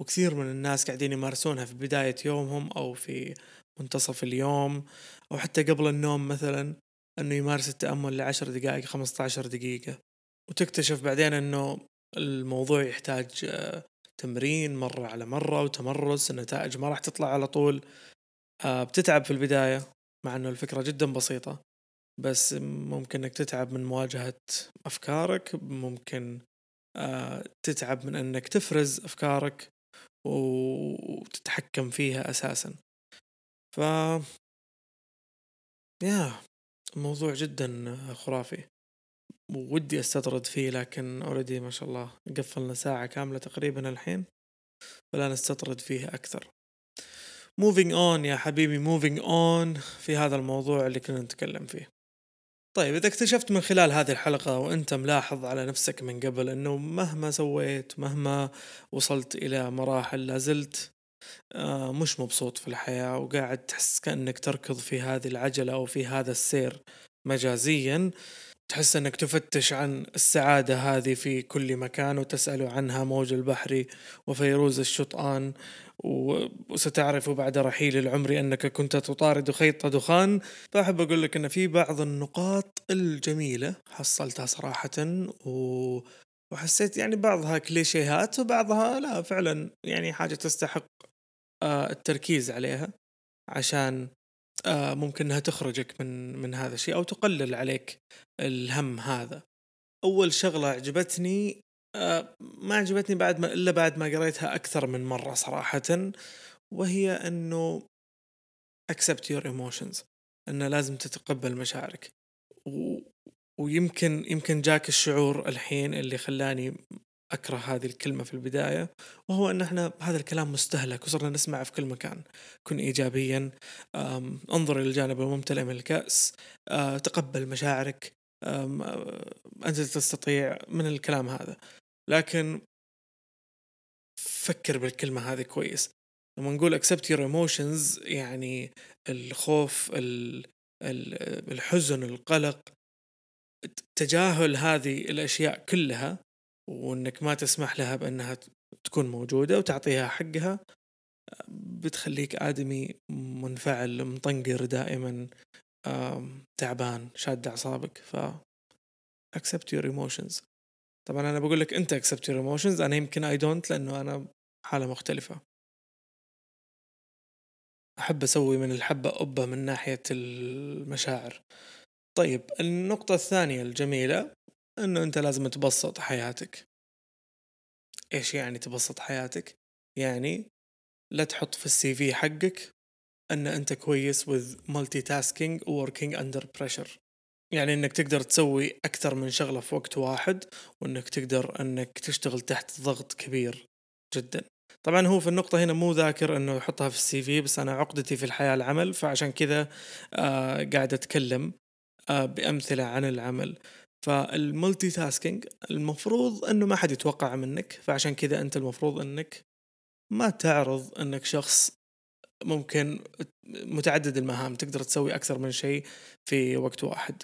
وكثير من الناس قاعدين يمارسونها في بداية يومهم أو في منتصف اليوم أو حتى قبل النوم مثلا أنه يمارس التأمل لعشر دقائق خمسة عشر دقيقة. وتكتشف بعدين أنه الموضوع يحتاج آه، تمرين مرة على مرة وتمرس النتائج ما راح تطلع على طول. آه، بتتعب في البداية مع أنه الفكرة جدا بسيطة. بس ممكن إنك تتعب من مواجهة أفكارك ممكن آه، تتعب من إنك تفرز أفكارك وتتحكم فيها أساسا. ف yeah الموضوع جدا خرافي. ودي أستطرد فيه لكن already ما شاء الله قفلنا ساعة كاملة تقريبا الحين فلا نستطرد فيه أكثر. Moving on يا حبيبي moving on في هذا الموضوع اللي كنا نتكلم فيه. طيب إذا اكتشفت من خلال هذه الحلقة وأنت ملاحظ على نفسك من قبل أنه مهما سويت مهما وصلت إلى مراحل لازلت مش مبسوط في الحياة وقاعد تحس كأنك تركض في هذه العجلة أو في هذا السير مجازيا. تحس أنك تفتش عن السعادة هذه في كل مكان وتسأل عنها موج البحر وفيروز الشطآن وستعرف بعد رحيل العمر أنك كنت تطارد خيط دخان. فأحب أقول لك أن في بعض النقاط الجميلة حصلتها صراحة و... وحسيت يعني بعضها كليشيهات وبعضها لا فعلا يعني حاجة تستحق آه، التركيز عليها عشان آه، ممكن إنها تخرجك من من هذا الشيء أو تقلل عليك الهم هذا. أول شغلة عجبتني آه، ما عجبتني بعد ما إلا بعد ما قريتها أكثر من مرة صراحة وهي إنه accept your emotions إنه لازم تتقبل مشاعرك. و... ويمكن يمكن جاك الشعور الحين اللي خلاني أكره هذه الكلمة في البداية وهو إن إحنا هذا الكلام مستهلك وصرنا نسمعه في كل مكان. كن ايجابيا انظر إلى الجانب الممتلئ من الكأس تقبل مشاعرك أنت تستطيع من الكلام هذا. لكن فكر بالكلمة هذه كويس. لما نقول accept your emotions يعني الخوف الحزن القلق تجاهل هذه الأشياء كلها وإنك ما تسمح لها بأنها تكون موجودة وتعطيها حقها بتخليك آدمي منفعل مطنقر دائما تعبان شاد أعصابك. ف accept your emotions. طبعا أنا بقول لك أنت accept your emotions أنا يمكن اي دونت لأنه أنا حالة مختلفة. أحب أسوي من الحبة قبه من ناحية المشاعر. طيب النقطة الثانية الجميلة إنه أنت لازم تبسط حياتك. إيش يعني تبسط حياتك؟ يعني لا تحط في السي في حقك إن أنت كويس with multitasking working under pressure. يعني إنك تقدر تسوي أكثر من شغلة في وقت واحد وإنك تقدر إنك تشتغل تحت ضغط كبير جدا. طبعا هو في النقطة هنا مو ذاكر إنه يحطها في ال CV بس أنا عقدتي في الحياة العمل فعشان كذا آه قاعد أتكلم آه بأمثلة عن العمل. فال multitasking المفروض إنه ما حد يتوقع منك فعشان كذا أنت المفروض إنك ما تعرض إنك شخص ممكن متعدد المهام تقدر تسوي أكثر من شيء في وقت واحد.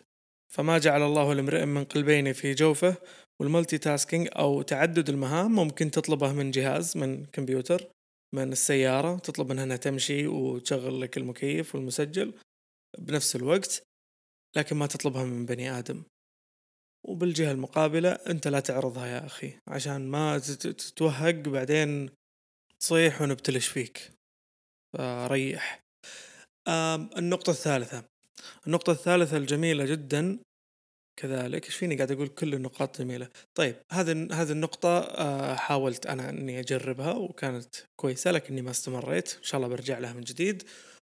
فما جعل الله لامرئ من قلبين في جوفه والمولتي تاسكينج أو تعدد المهام ممكن تطلبه من جهاز من كمبيوتر من السيارة تطلب منها إنها تمشي وتشغل لك المكيف والمسجل بنفس الوقت لكن ما تطلبها من بني آدم. وبالجهة المقابلة أنت لا تعرضها يا أخي عشان ما تتوهق بعدين تصيح ونبتلش فيك. فريح. النقطة الثالثة. النقطة الثالثة الجميلة جدا كذلك. إيش فيني قاعد أقول كل النقاط جميلة؟ طيب هذه هذه النقطة آه، حاولت أنا إني أجربها وكانت كويسة لكني ما استمريت. إن شاء الله برجع لها من جديد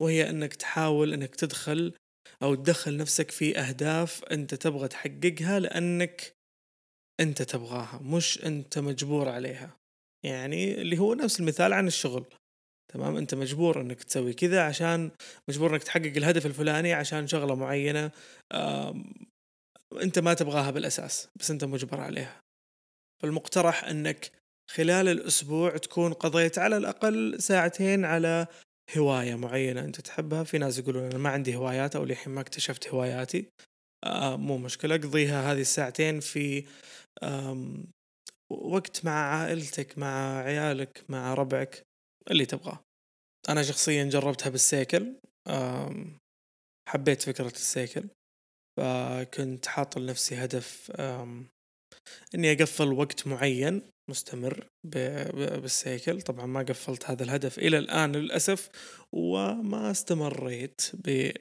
وهي إنك تحاول إنك تدخل أو تدخل نفسك في أهداف أنت تبغى تحققها لأنك أنت تبغاها مش أنت مجبور عليها. يعني اللي هو نفس المثال عن الشغل. تمام؟ أنت مجبور أنك تسوي كذا عشان مجبور أنك تحقق الهدف الفلاني عشان شغلة معينة أنت ما تبغاها بالأساس بس أنت مجبر عليها. فالمقترح أنك خلال الأسبوع تكون قضيت على الأقل ساعتين على هواية معينة أنت تحبها. في ناس يقولون أنا ما عندي هوايات أو للحين ما اكتشفت هواياتي. آه مو مشكلة. أقضيها هذه الساعتين في وقت مع عائلتك مع عيالك مع ربعك اللي تبغاه. أنا شخصيا جربتها بالسيكل. حبيت فكرة السيكل. فكنت حاط لنفسي هدف إني أقفل وقت معين مستمر بالسيكل. طبعا ما قفلت هذا الهدف إلى الآن للأسف وما استمريت ب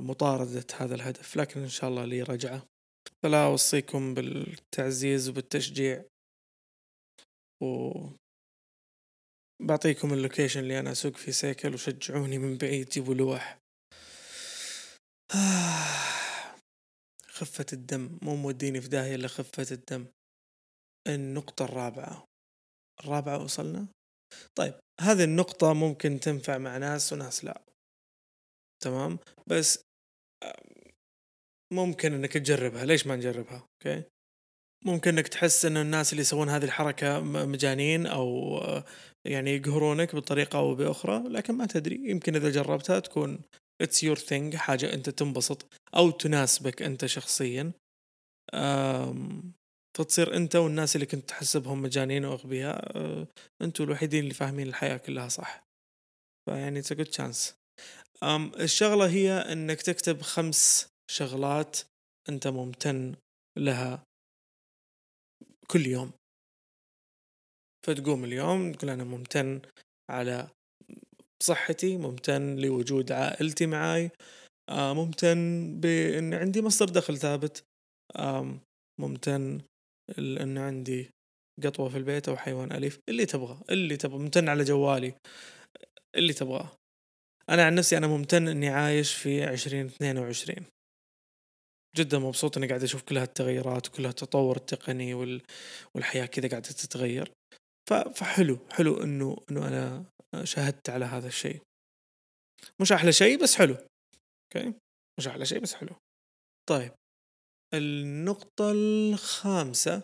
مطاردة هذا الهدف. لكن إن شاء الله لي رجعة. فلا أوصيكم بالتعزيز وبالتشجيع. و بعطيكم اللوكيشن اللي أنا أسوق فيه سيكل وشجعوني من بعيد جيبوا لوح. خفة الدم مو موديني في داهية إلا خفة الدم. النقطة الرابعة. الرابعة وصلنا؟ طيب هذه النقطة ممكن تنفع مع ناس وناس لا. تمام؟ بس ممكن إنك تجربها. ليش ما نجربها؟ okay؟ ممكن إنك تحس إن الناس اللي يسوون هذه الحركة مجانين أو يعني يقهرونك بطريقة أو بأخرى لكن ما تدري. يمكن إذا جربتها تكون it's your thing حاجة أنت تنبسط أو تناسبك أنت شخصيا. فتصير أنت والناس اللي كنت تحسبهم مجانين واغبياء أه، أنتوا الوحيدين اللي فاهمين الحياة كلها صح. فيعني it's good chance الشغلة هي إنك تكتب خمس شغلات أنت ممتن لها كل يوم. فتقوم اليوم تقول أنا ممتن على صحتي ممتن لوجود عائلتي معاي آه، ممتن بإن عندي مصدر دخل ثابت ممتن إن عندي قطوة في البيت أو حيوان أليف اللي تبغى اللي تبغى ممتن على جوالي اللي تبغاه. أنا عن نفسي أنا ممتن إني عايش في عشرين اثنين وعشرين. جدا مبسوط إني قاعد أشوف كل هالتغيرات وكل هالتطور التقني والحياة كذا قاعدة تتغير. فحلو حلو إنه إنه أنا شاهدت على هذا الشيء. مش أحلى شيء بس حلو أوكي؟ مش أحلى شيء بس حلو. طيب النقطة الخامسة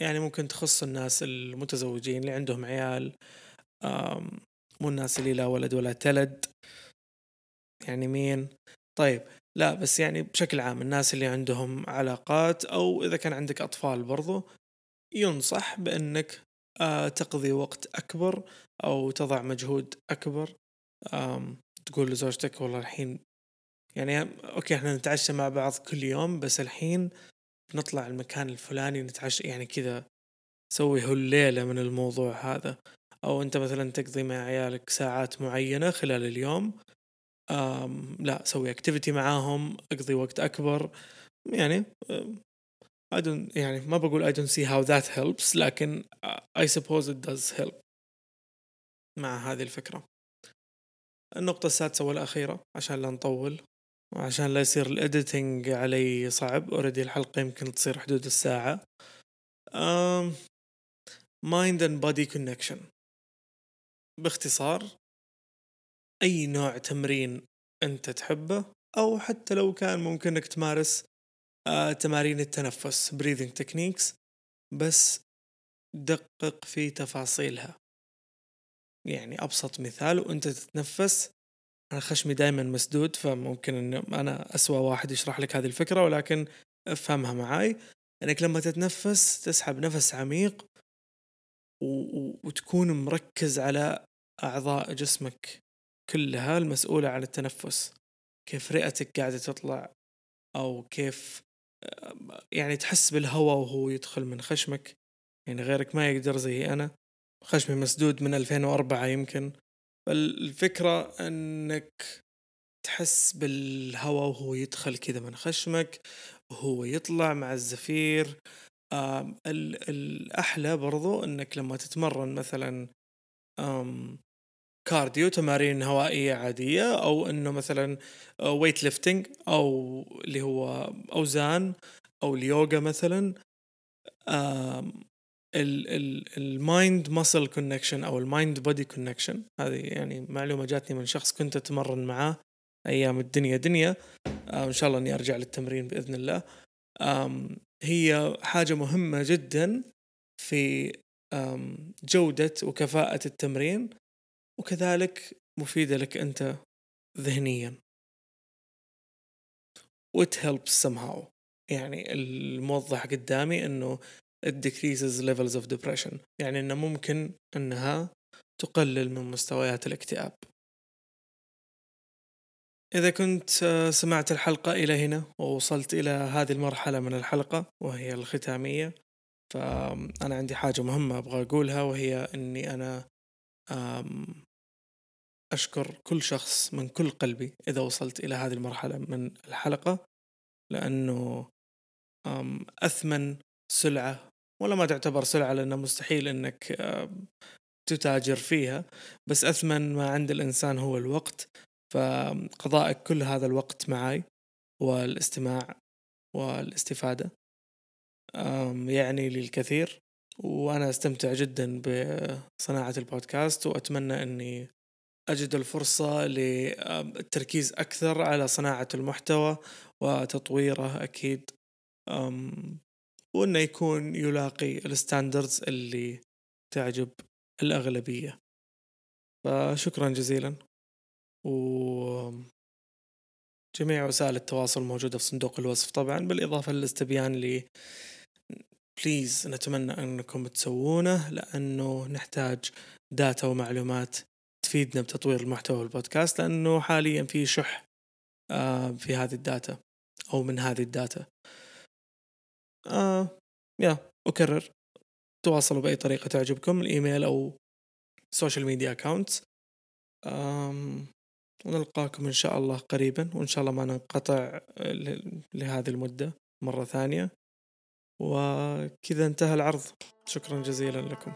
يعني ممكن تخص الناس المتزوجين اللي عندهم عيال مو الناس اللي لا ولد ولا تلد. يعني مين؟ طيب لا بس يعني بشكل عام الناس اللي عندهم علاقات أو إذا كان عندك أطفال برضو ينصح بإنك تقضي وقت أكبر أو تضع مجهود أكبر. تقول لزوجتك والله الحين يعني okay إحنا نتعشى مع بعض كل يوم بس الحين نطلع المكان الفلاني نتعشى يعني كذا سوي هالليلة من الموضوع هذا. أو أنت مثلا تقضي مع عيالك ساعات معينة خلال اليوم لا سوي activity معاهم اقضي وقت أكبر. يعني I don't يعني ما بقول I don't see how that helps لكن I suppose it does help مع هذه الفكرة. النقطة السادسة والأخيرة عشان لا نطول وعشان لا يصير ال editing علي صعب already الحلقة يمكن تصير حدود الساعة. um, mind and body connection. باختصار أي نوع تمرين أنت تحبه أو حتى لو كان ممكن إنك تمارس تمارين التنفس breathing techniques بس دقق في تفاصيلها. يعني أبسط مثال وأنت تتنفس أنا خشمي دائما مسدود فممكن أن أنا أسوأ واحد يشرح لك هذه الفكرة ولكن افهمها معاي. أنك لما تتنفس تسحب نفس عميق وتكون مركز على أعضاء جسمك كلها المسؤولة عن التنفس. كيف رئتك قاعدة تطلع أو كيف يعني تحس بالهواء وهو يدخل من خشمك. يعني غيرك ما يقدر زي أنا. خشمي مسدود من 2004 يمكن. فالفكرة أنك تحس بالهواء وهو يدخل كذا من خشمك وهو يطلع مع الزفير. الأحلى برضو أنك لما تتمرن مثلا كارديو تمارين هوائية عادية أو إنه مثلا weight lifting أو اللي هو أوزان أو اليوغا مثلا. ال mind muscle connection أو ال mind body connection هذه يعني معلومة جاتني من شخص كنت أتمرن معاه أيام الدنيا دنيا. إن شاء الله إني أرجع للتمرين بإذن الله. هي حاجة مهمة جدا في جودة وكفاءة التمرين. وكذلك مفيدة لك أنت ذهنيا. وات helps somehow. يعني الموضح قدامي إنه it decreases levels of depression. يعني إنه ممكن إنها تقلل من مستويات الاكتئاب. إذا كنت سمعت الحلقة إلى هنا ووصلت إلى هذه المرحلة من الحلقة وهي الختامية فأنا عندي حاجة مهمة أبغى أقولها وهي أني أنا أشكر كل شخص من كل قلبي إذا وصلت إلى هذه المرحلة من الحلقة لأنه أثمن سلعة ولا ما تعتبر سلعة لأنه مستحيل أنك تتاجر فيها بس أثمن ما عند الإنسان هو الوقت فقضائك كل هذا الوقت معي والاستماع والاستفادة يعني لي الكثير وأنا أستمتع جدا بصناعة البودكاست وأتمنى أني أجد الفرصة للتركيز أكثر على صناعة المحتوى وتطويره أكيد وأنه يكون يلاقي ال standards اللي تعجب الأغلبية. فشكرا جزيلا و جميع وسائل التواصل موجودة في صندوق الوصف طبعا بالإضافة للاستبيان لي please نتمنى أنكم تسوونه لأنه نحتاج data ومعلومات تفيدنا بتطوير المحتوى البودكاست لأنه حاليا في شح آه، في هذه ال data أو من هذه ال data. آه yeah أكرر. تواصلوا بأي طريقة تعجبكم الإيميل أو social media accounts ونلقاكم إن شاء الله قريبا وإن شاء الله ما ننقطع لهذه المدة مرة ثانية. وكذا انتهى العرض. شكرا جزيلا لكم.